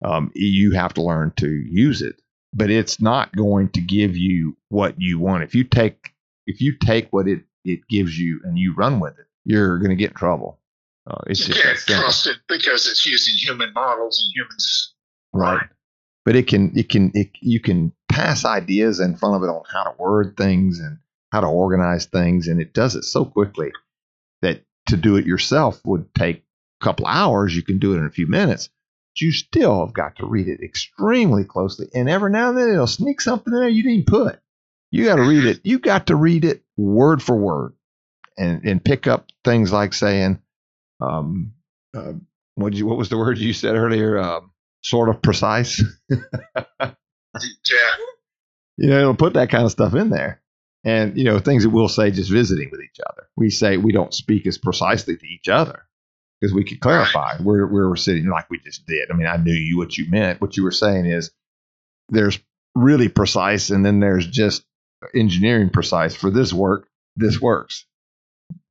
Um, you have to learn to use it, but it's not going to give you what you want. If you take if you take what it it gives you and you run with it, you're going to get in trouble. Uh, it's You just can't trust it because it's using human models and humans. right but it can it can it, you can pass ideas in front of it on how to word things and how to organize things and it does it so quickly that to do it yourself would take a couple hours. You can do it in a few minutes but you still have got to read it extremely closely and every now and then it'll sneak something in there you didn't put. You got to read it. You got to read it word for word and and pick up things like saying um uh, what you what was the word you said earlier? Um sort of precise Yeah, you know, it'll put that kind of stuff in there. And, you know, things that we'll say just visiting with each other. We say we don't speak as precisely to each other because we could clarify where, where we're sitting like we just did. I mean, I knew you what you meant. What you were saying is there's really precise and then there's just engineering precise for this work. This works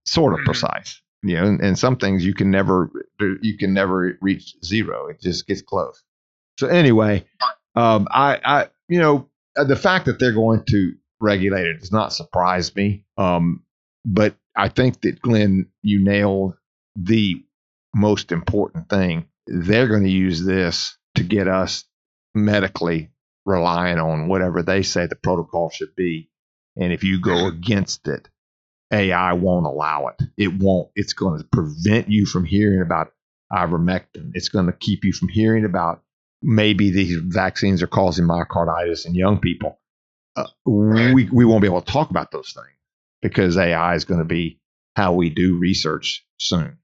sort of Mhm. precise, you know, and, and some things you can never, you can never reach zero. It just gets close. So anyway, um, I, I, you know, uh, the fact that they're going to regulate it does not surprise me. Um, but I think that Glenn, you nailed the most important thing. They're going to use this to get us medically relying on whatever they say the protocol should be. And if you go against it, AI won't allow it. It won't. It's going to prevent you from hearing about ivermectin. It's going to keep you from hearing about maybe these vaccines are causing myocarditis in young people. Uh, we, we won't be able to talk about those things because AI is going to be how we do research soon.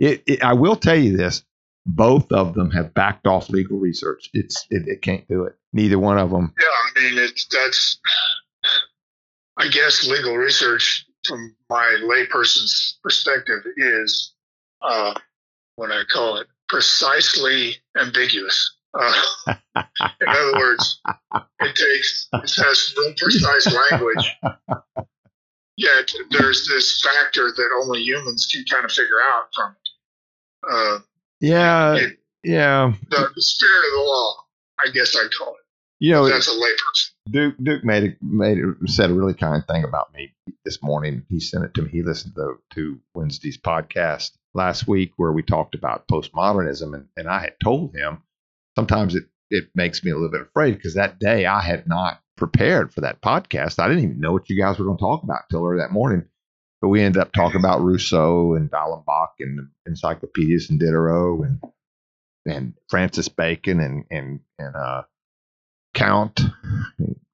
It, it, I will tell you this: both of them have backed off legal research. It's it, it can't do it. Neither one of them. yeah. I mean, it's that's. I guess legal research, from my layperson's perspective, is uh, what I call it precisely ambiguous. Uh, in other words, it takes it has real precise language. Yet there's this factor that only humans can kind of figure out from it. Uh, Yeah, it- yeah. the, the spirit of the law, I guess I'd call it. You know, That's a layperson. Duke Duke made a, made a, said a really kind thing about me this morning. He sent it to me. He listened to, to Wednesday's podcast last week where we talked about postmodernism, and, and I had told him sometimes it it makes me a little bit afraid because that day I had not prepared for that podcast. I didn't even know what you guys were going to talk about till early that morning. But we ended up talking about Rousseau and D'Alembert and encyclopedias and Diderot and and Francis Bacon and and and uh, Count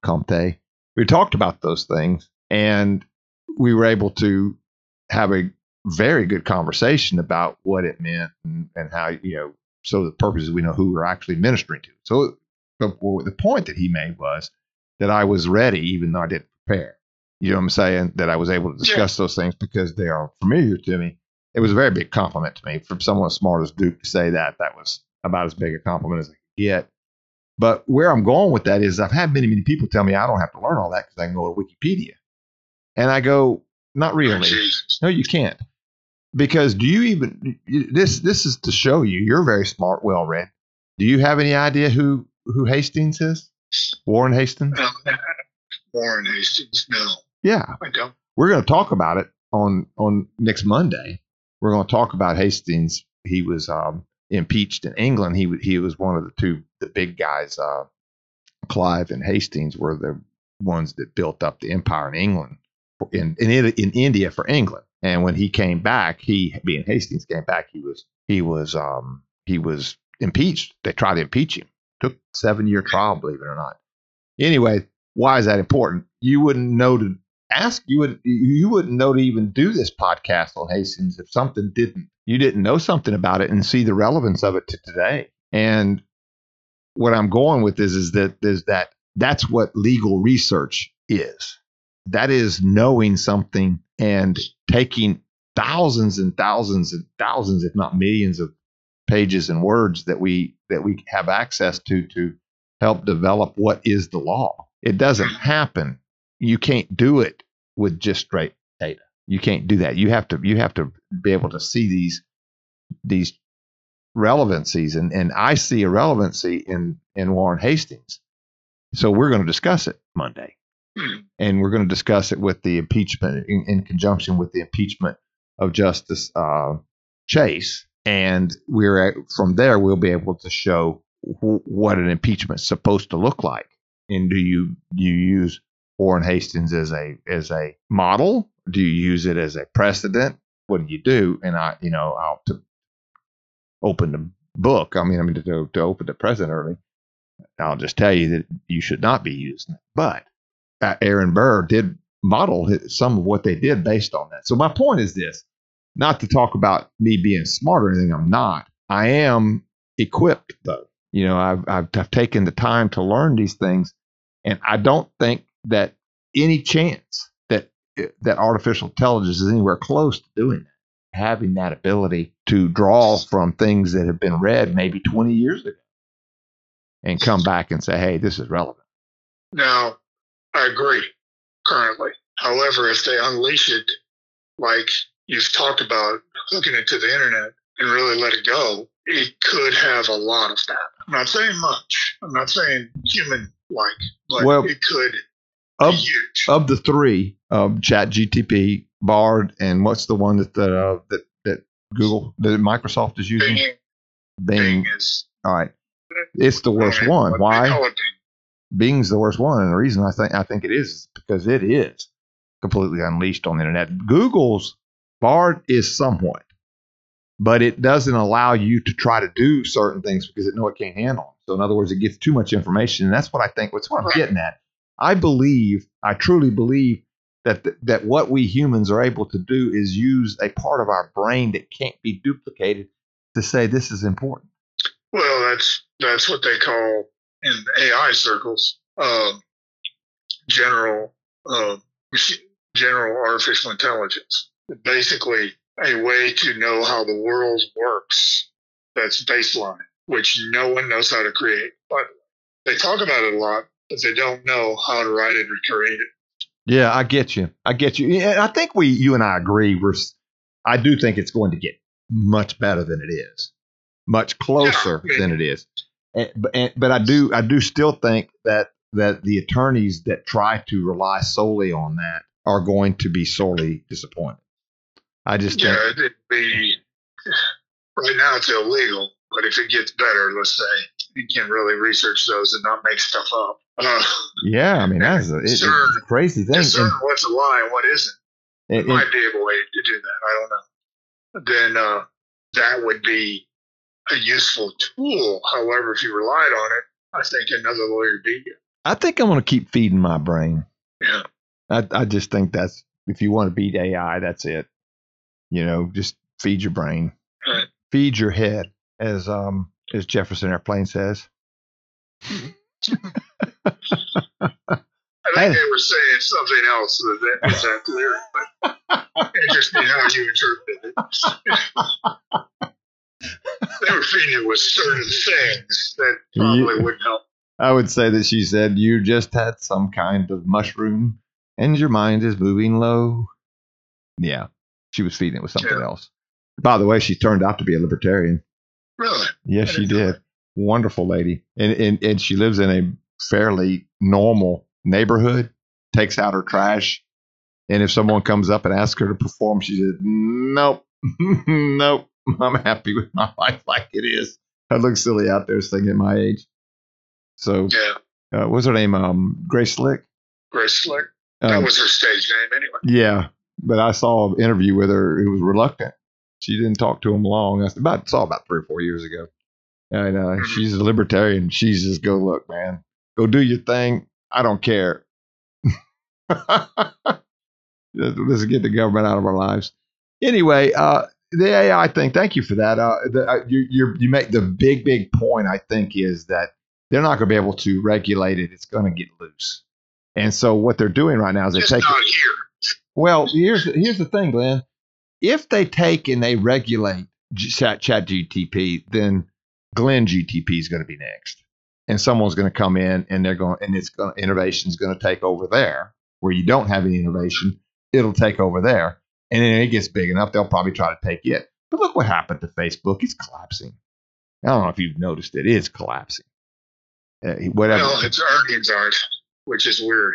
Comte. We talked about those things, and we were able to have a very good conversation about what it meant and, and how you know. So the purpose is we know who we're actually ministering to. So the, the point that he made was that I was ready, even though I didn't prepare. You know what I'm saying? That I was able to discuss those things because they are familiar to me. It was a very big compliment to me from someone as smart as Duke to say that. That was about as big a compliment as I could get. But where I'm going with that is I've had many, many people tell me I don't have to learn all that because I can go to Wikipedia. And I go, not really. No, you can't. Because do you even this this is to show you you're very smart, well read. Do you have any idea who who Hastings is? Warren Hastings? Warren Hastings. No, Yeah. I don't. We're going to talk about it on on next Monday. We're going to talk about Hastings. He was um, impeached in England. He he was one of the two the big guys. Uh, Clive and Hastings were the ones that built up the empire in England in in in India for England. And when he came back, he being Hastings came back, he was he was um, he was impeached. They tried to impeach him. Took seven year trial, believe it or not. Anyway, why is that important? You wouldn't know to ask. You would you wouldn't know to even do this podcast on Hastings if something didn't you didn't know something about it and see the relevance of it to today. And what I'm going with is is that is that that's what legal research is. That is knowing something and taking thousands and thousands and thousands, if not millions, of pages and words that we that we have access to to help develop what is the law. It doesn't happen. You can't do it with just straight data. You can't do that. You have to you have to be able to see these these relevancies and and I see a relevancy in in Warren Hastings. So we're going to discuss it Monday. Hmm. And we're going to discuss it with the impeachment in, in conjunction with the impeachment of Justice uh, Chase. And we're at, from there we'll be able to show wh- what an impeachment's supposed to look like. And do you you use Warren Hastings as a as a model? Do you use it as a precedent? What do you do? And I, you know, I'll to open the book. I mean, I mean to, to open the present early. I'll just tell you that you should not be using it. But uh, Aaron Burr did model some of what they did based on that. So my point is this: not to talk about me being smart or anything. I'm not. I am equipped though. You know, I've, I've I've taken the time to learn these things, and I don't think that any chance that that artificial intelligence is anywhere close to doing that having that ability to draw from things that have been read maybe 20 years ago and come back and say, hey, this is relevant. Now, I agree currently. However, if they unleash it, like you've talked about, hooking it to the internet and really let it go, it could have a lot of that. I'm not saying much. I'm not saying human like, but Well, it could Of, huge. of the three, um, Chat GTP, Bard, and what's the one that the, uh, that that Google, that Microsoft is using? Bing, Bing. Bing is All right, it's the worst one. Why? Bing's the worst one, and the reason I think I think it is, is because it is completely unleashed on the internet. Google's Bard is somewhat, but it doesn't allow you to try to do certain things because it know it can't handle them. So in other words, it gets too much information, and that's what I think. What's what I'm Right. getting at. I believe, I truly believe that th- that what we humans are able to do is use a part of our brain that can't be duplicated to say this is important. Well, that's that's what they call in AI circles um, general uh, general artificial intelligence. Basically, a way to know how the world works that's baseline, which no one knows how to create. But they talk about it a lot, but they don't know how to write it or create it. Yeah, I get you. I get you. Yeah, I think we, you and I agree. We're, I do think it's going to get much better than it is, much closer Yeah. than it is. And, but, and, but I do, I do still think that that the attorneys that try to rely solely on that are going to be sorely disappointed. I just think, Yeah, it'd be right now it's illegal, but if it gets better, let's say you can really research those and not make stuff up. Uh, yeah, I mean that's a, it- it's a crazy thing. And, what's a lie and what isn't. and- and- might be a way to do that. I don't know. Then uh, that would be a useful tool. However, if you relied on it, I think another lawyer beat you. I think I'm going to keep feeding my brain. Yeah. I, I just think that's if you want to beat AI, that's it. You know, just feed your brain, Right. feed your head, as um as Jefferson Airplane says. I think they were saying something else that that was that lyric, but interesting how you interpreted it. they were feeding it with certain things that probably Yeah. wouldn't help. I would say that she said you just had some kind of mushroom and your mind is moving low. Yeah, she was feeding it with something Yeah. else. By the way, she turned out to be a libertarian. Really? Yes, she did. Wonderful lady. And, and and she lives in a fairly normal neighborhood, takes out her trash. And if someone comes up and asks her to perform, she said, Nope, nope. I'm happy with my life like it is. I look silly out there singing my age. So Yeah. uh, what's her name? Um Grace Slick? Grace Slick. That Um, was her stage name anyway. yeah. But I saw an interview with her. It was reluctant. She didn't talk to him long. I about saw about three or four years ago. And uh, Mhm. she's a libertarian. She's just go look, man. Go do your thing. I don't care. Let's get the government out of our lives. Anyway, uh, the AI thing. Thank you for that. Uh, the, uh, you you you make the big big point. I think is that they're not going to be able to regulate it. It's going to get loose. And so what they're doing right now is they Just take not here. well, here's here's the thing, Glenn. If they take and they regulate Chat Chat GTP, then Glenn GTP is going to be next, and someone's going to come in and they're going and it's going innovation is going to take over there where you don't have any innovation. It'll take over there, and then it gets big enough, they'll probably try to take it. But look what happened to Facebook; it's collapsing. I don't know if you've noticed it; it's collapsing. Uh, whatever. Well, its earnings aren't, which is weird.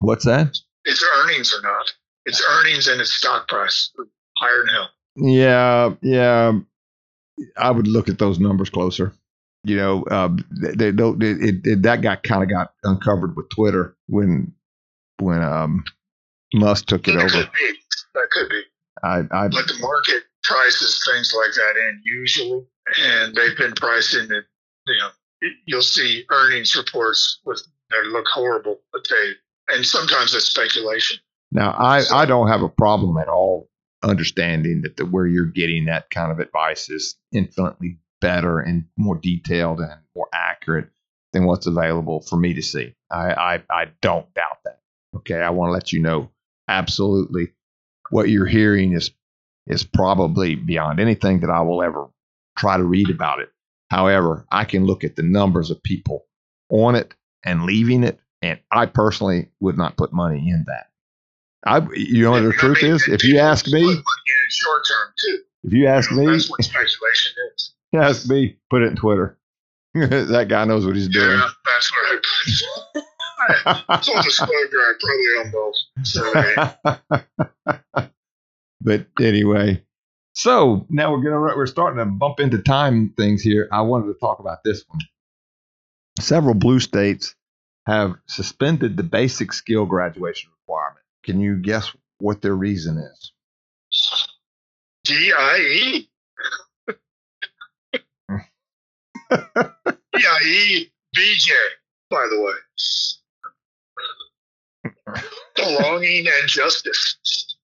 What's that? Its earnings are not. Its earnings and its stock price are higher than hell. Yeah, yeah. I would look at those numbers closer. You know, uh, they, don't. It, it, it- that got kind of got uncovered with Twitter when when um, Musk took it That over. could be. That could be. I, I But the market prices things like that in usually, and they've been pricing it. You know, you'll see earnings reports with that look horrible, but they and sometimes it's speculation. now I I don't have a problem at all understanding that the where you're getting that kind of advice is infinitely better and more detailed and more accurate than what's available for me to see. I I, I don't doubt that. Okay, I want to let you know absolutely what you're hearing is is probably beyond anything that I will ever try to read about it. However, I can look at the numbers of people on it and leaving it, and I personally would not put money in that. I, you know, what the truth is, if you ask me, short term too. if you ask me, That's what speculation is. Ask me, put it in Twitter. that guy knows what he's doing. Yeah, that's what I put. I, probably both. So but anyway, so now we're gonna we're starting to bump into time things here. I wanted to talk about this one. Several blue states have suspended the basic skill graduation requirement. Can you guess what their reason is? D I E. D I E B J. By the way, belonging and justice.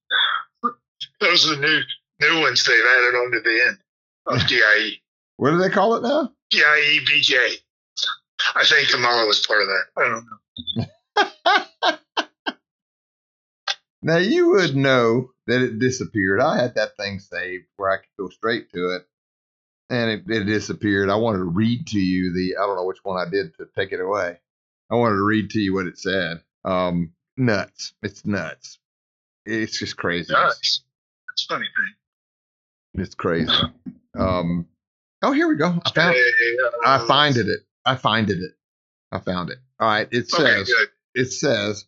Those are the new new ones they've added onto the end of D I E. What do they call it now? D I E B J. I think Kamala was part of that. I don't know. Now you would know that it disappeared. I had that thing saved where I could go straight to it. And it, it disappeared. I wanted to read to you the. I don't know which one I did to take it away. I wanted to read to you what it said. Um, nuts. It's nuts. It's just crazy. Nice. That's a funny thing. It's crazy. Um, oh, here we go. I found. Hey, uh, I finded it. I finded it. I found it. All right. It says. good. it says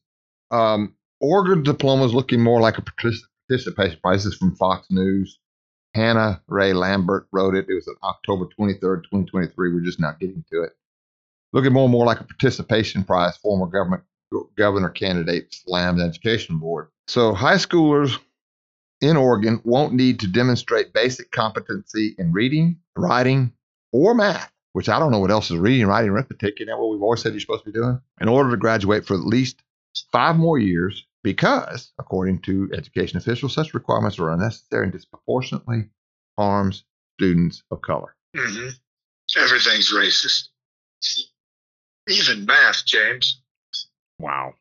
um, Oregon diploma is looking more like a participation prize. This is from Fox News. Hannah Ray Lambert wrote it. It was on October 23rd, 2023. We're just not getting to it. Looking more and more like a participation prize. Former government governor candidate slammed the education board. So high schoolers in Oregon won't need to demonstrate basic competency in reading, writing, or math, which I don't know what else is reading, writing, arithmetic. Isn't that what we've always said you're supposed to be doing? In order to graduate for at least five more years, because, according to education officials, such requirements are unnecessary and disproportionately harms students of color. hmm Everything's racist. Even math, James. Wow.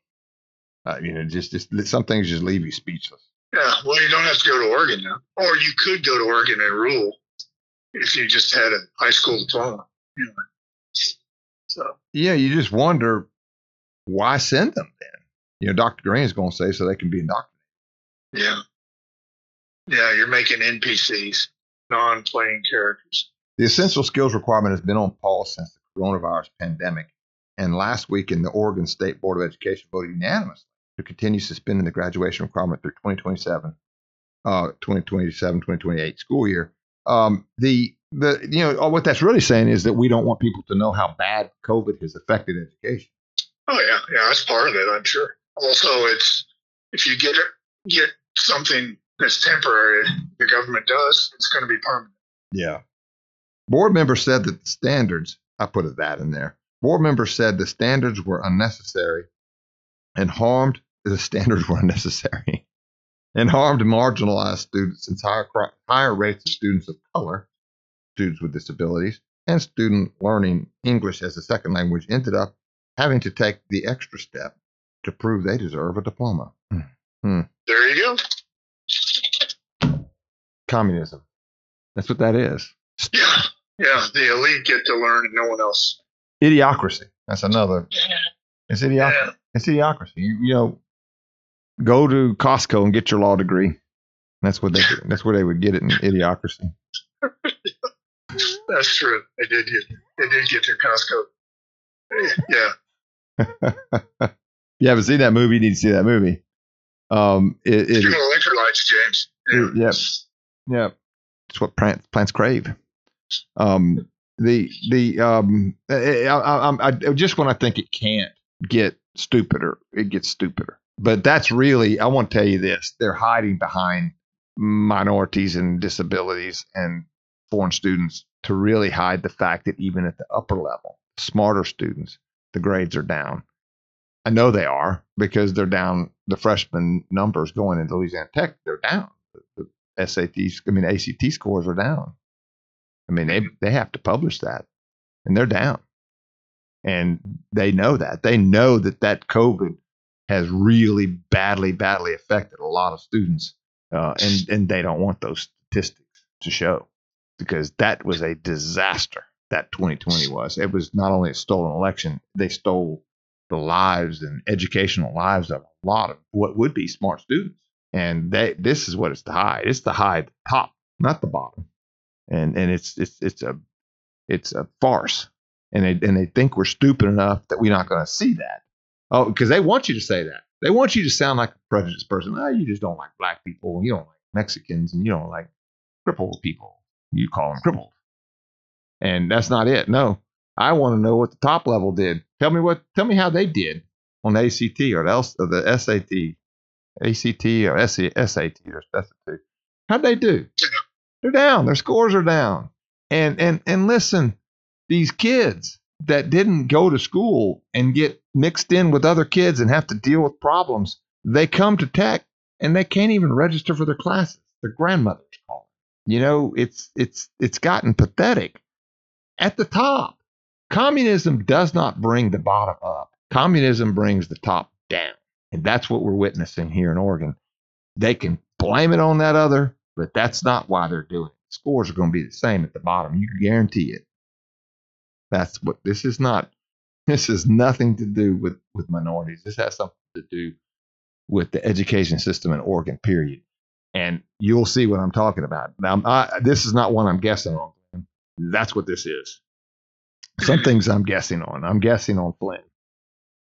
Uh, you know, just, just some things just leave you speechless. Yeah, well, you don't have to go to Oregon now. Or you could go to Oregon and rule if you just had a high school diploma. You know. So, Yeah, you just wonder why send them then? You know, Dr. Green is going to say so they can be indoctrinated. yeah. Yeah, you're making NPCs, non playing characters. The essential skills requirement has been on pause since the coronavirus pandemic. And last week, in the Oregon State Board of Education voted unanimously to continue suspending the graduation requirement through 2027, uh, 2027, 2028 school year. Um, the the you know what that's really saying is that we don't want people to know how bad COVID has affected education. Oh yeah, yeah, that's part of it, I'm sure. Also, it's if you get get something that's temporary, the government does, it's going to be permanent. Yeah. Board members said that the standards, I put it that in there. Board members said the standards were unnecessary and harmed the standards were unnecessary and harmed marginalized students since higher, higher rates of students of color, students with disabilities, and student learning English as a second language ended up having to take the extra step to prove they deserve a diploma. Hmm. Hmm. There you go. Communism. That's what that is. Yeah, yeah, the elite get to learn and no one else. Idiocracy. That's another. Yeah. It's idiocracy. Yeah, It's idiocracy. You, you know, go to Costco and get your law degree. That's what they. That's where they would get it in idiocracy. that's true. They did get, they did get to Costco. Yeah, you haven't seen that movie, you need to see that movie. Um, it, it, electrolytes, James. it- yep, yep. It's what plants, plants crave. Um, the the um, I, I, I, I just when I think it can't get stupider, it gets stupider. But that's really, I want to tell you this: they're hiding behind minorities and disabilities and foreign students to really hide the fact that even at the upper level, smarter students, the grades are down. I know they are because they're down. The freshman numbers going into Louisiana Tech, they're down. The, SATs, I mean ACT scores are down. I mean they they have to publish that, and they're down, and they know that. They know that that COVID has really badly, badly affected a lot of students, uh, and and they don't want those statistics to show because that was a disaster. That 2020 was. It was not only a stolen election; they stole the lives and educational lives of a lot of what would be smart students. And they, this is what it's to hide. It's to hide the top, not the bottom. And and it's it's it's a it's a farce. And they and they think we're stupid enough that we're not going to see that. Oh, because they want you to say that. They want you to sound like a prejudiced person. Oh, you just don't like black people, you don't like Mexicans, and you don't like crippled people. You call them crippled. And that's not it. No, I want to know what the top level did. Tell me what. Tell me how they did on ACT or the, the SAT, ACT or SAT or SAT. How'd they do? They're down. Their scores are down. And and and listen, these kids that didn't go to school and get mixed in with other kids and have to deal with problems, they come to tech and they can't even register for their classes. Their grandmothers call. You know, it's it's it's gotten pathetic. At the top, communism does not bring the bottom up. Communism brings the top down. And that's what we're witnessing here in Oregon. They can blame it on that other, but that's not why they're doing it. scores are going to be the same at the bottom. You can guarantee it. That's what this is not. This has nothing to do with with minorities. This has something to do with the education system in Oregon. Period. And you'll see what I'm talking about. Now, I, this is not one I'm guessing on. That's what this is. Some things I'm guessing on. I'm guessing on Flynn,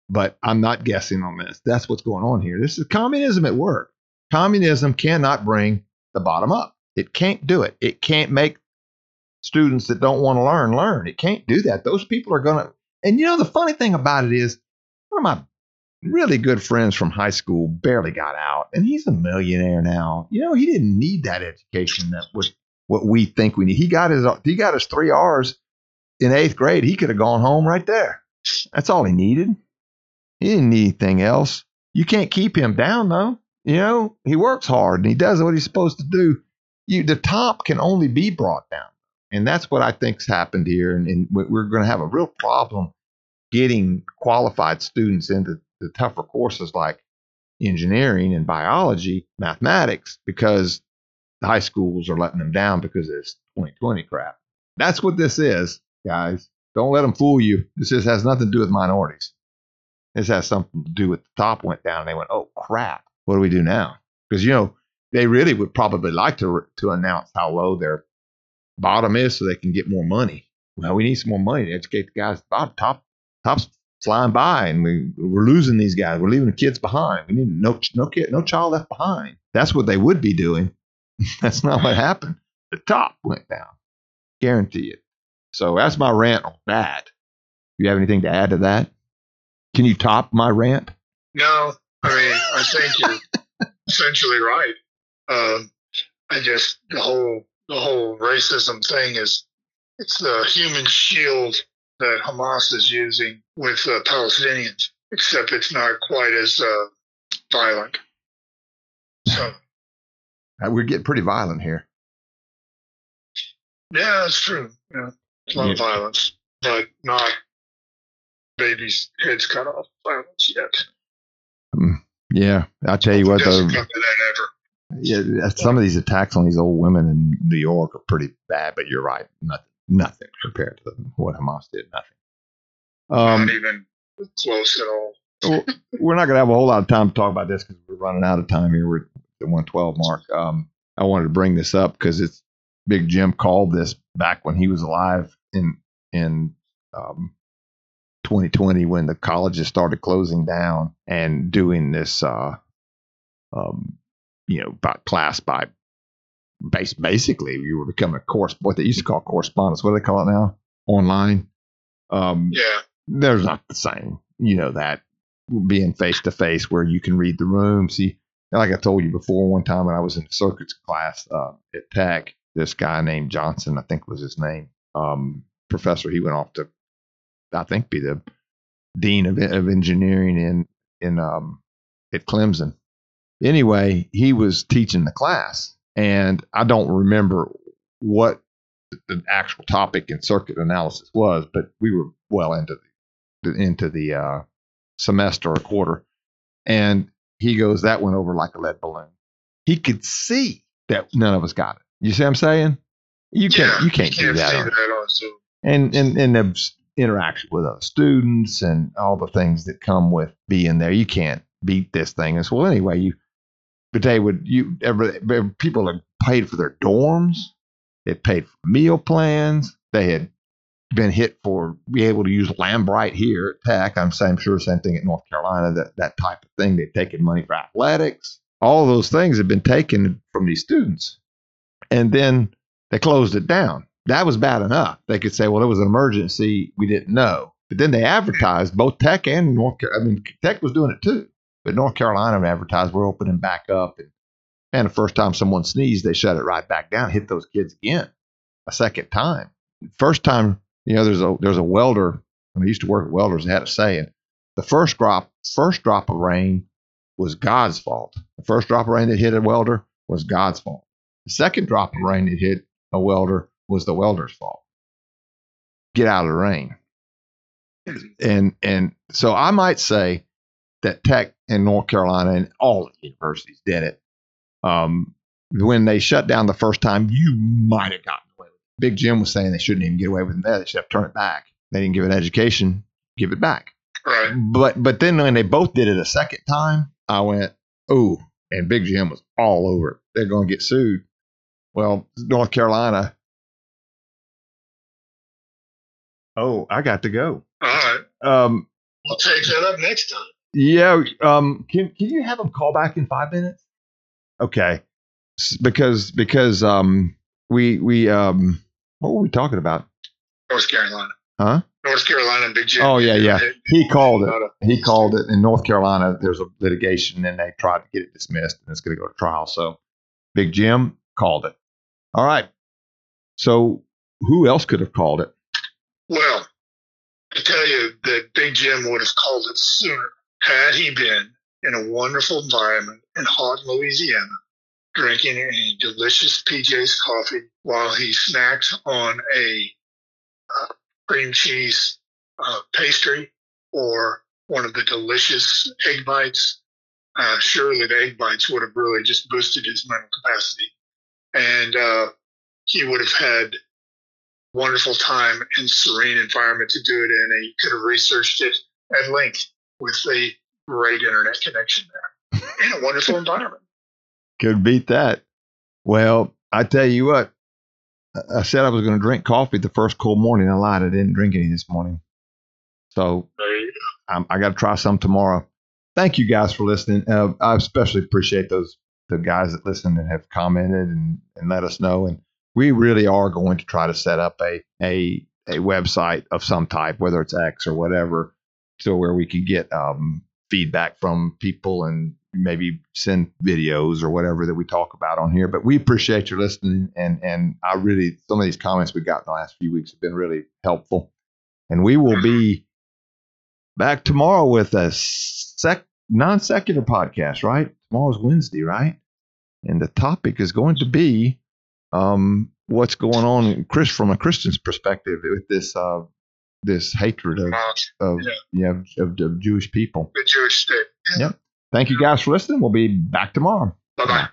but I'm not guessing on this. That's what's going on here. This is communism at work. Communism cannot bring the bottom up. It can't do it. It can't make students that don't want to learn learn. It can't do that. Those people are going to. And you know, the funny thing about it is, one of my really good friends from high school barely got out, and he's a millionaire now. You know, he didn't need that education that was what we think we need. He got his he got his three R's in eighth grade. He could have gone home right there. That's all he needed. He didn't need anything else. You can't keep him down though. You know, he works hard and he does what he's supposed to do. You the top can only be brought down. And that's what I think's happened here. And, and we're going to have a real problem getting qualified students into the tougher courses like engineering and biology, mathematics, because the high schools are letting them down because this 2020 crap. That's what this is, guys. Don't let them fool you. This is, has nothing to do with minorities. This has something to do with the top went down and they went, oh crap, what do we do now? Because you know they really would probably like to to announce how low their bottom is so they can get more money. Well, we need some more money to educate the guys. Top top's flying by, and we we're losing these guys. We're leaving the kids behind. We need no no kid, no child left behind. That's what they would be doing. that's not what happened. The top went down. Guarantee it. So that's my rant on that. You have anything to add to that? Can you top my rant? No, I mean I think you're essentially right. Um, I just the whole the whole racism thing is it's the human shield that Hamas is using with uh, Palestinians, except it's not quite as uh, violent. So uh, we're getting pretty violent here. Yeah, that's true. Yeah, a lot yeah. of violence, but not babies' heads cut off violence yet. Um, yeah, I'll tell you what though. Yeah, some of these attacks on these old women in New York are pretty bad, but you're right. Nothing, nothing compared to what Hamas did. Nothing. Um, Not even close at all. we're not going to have a whole lot of time to talk about this because we're running out of time here. We're at the 112 mark. Um, I wanted to bring this up because it's Big Jim called this back when he was alive in in um, 2020 when the colleges started closing down and doing this, uh, um, you know, by class by base. Basically, you were becoming a course what they used to call correspondence. What do they call it now? Online. Um, yeah, there's not the same. You know that being face to face where you can read the room. See, like I told you before, one time when I was in circuits class uh, at Tech, this guy named Johnson, I think was his name, um, professor. He went off to, I think, be the dean of, of engineering in in um, at Clemson. Anyway, he was teaching the class, and I don't remember what the actual topic in circuit analysis was, but we were well into the into the uh, semester or quarter, and he goes, "That went over like a lead balloon." He could see that none of us got it. You see what I'm saying? You can't yeah, you can't, you can't do that. On, that and and and the interaction with other students and all the things that come with being there. You can't beat this thing. And so, well, anyway, you but they would you every, people had paid for their dorms, they paid for meal plans, they had been hit for be able to use Lambright here at Tech. I'm, I'm sure same thing at North Carolina. That that type of thing. They've taken money for athletics. All those things have been taken from these students and then they closed it down. That was bad enough. They could say, well, it was an emergency. We didn't know. But then they advertised both Tech and North Carolina. I mean, Tech was doing it too. But North Carolina advertised we're opening back up. And, and the first time someone sneezed, they shut it right back down, hit those kids again a second time. First time, you know, there's a there's a welder. When I used to work at welders, they had a saying. The first drop, first drop of rain was God's fault. The first drop of rain that hit a welder was God's fault. The second drop of rain that hit a welder was the welder's fault. Get out of the rain. And and so I might say that Tech in North Carolina and all universities did it. Um, when they shut down the first time, you might have gotten away with it. Big Jim was saying they shouldn't even get away with it. They should have turned it back. They didn't give it education, give it back. Right. But but then when they both did it a second time, I went, oh, and Big Jim was all over it. They're going to get sued. Well, North Carolina. Oh, I got to go. All right. Um, We'll take that up next time. yeah. Um, can can you have them call back in five minutes? Okay, because because um we we um what were we talking about? North Carolina. Huh? North Carolina, Big Jim. Oh, yeah, yeah. He called it. He called it in North Carolina. There's a litigation, and they tried to get it dismissed, and it's going to go to trial. So, Big Jim called it. All right. So, who else could have called it? Well, I tell you that Big Jim would have called it sooner had he been in a wonderful environment in hot Louisiana, drinking a delicious PJ's coffee while he snacked on a uh, cream cheese uh, pastry or one of the delicious egg bites. Uh, surely the egg bites would have really just boosted his mental capacity. And uh, he would have had wonderful time and serene environment to do it in. And he could have researched it at length with a great internet connection there in a wonderful environment. Could beat that. Well, I tell you what. I- I said I was going to drink coffee the first cold morning. I lied. I didn't drink any this morning. So I'm, I got to try some tomorrow. Thank you guys for listening. Uh, I especially appreciate those the guys that listen and have commented and, and let us know. And we really are going to try to set up a a a website of some type, whether it's X or whatever, so where we can get um, feedback from people and maybe send videos or whatever that we talk about on here. But we appreciate your listening, and and I really some of these comments we got in the last few weeks have been really helpful. And we will be back tomorrow with a sec non secular podcast. Right, tomorrow's Wednesday, right? And the topic is going to be um, what's going on, Chris, from a Christian's perspective with this uh, this hatred of of, yeah. of, of Jewish people. The Jewish state. Yep. Thank you guys for listening. We'll be back tomorrow. Bye bye.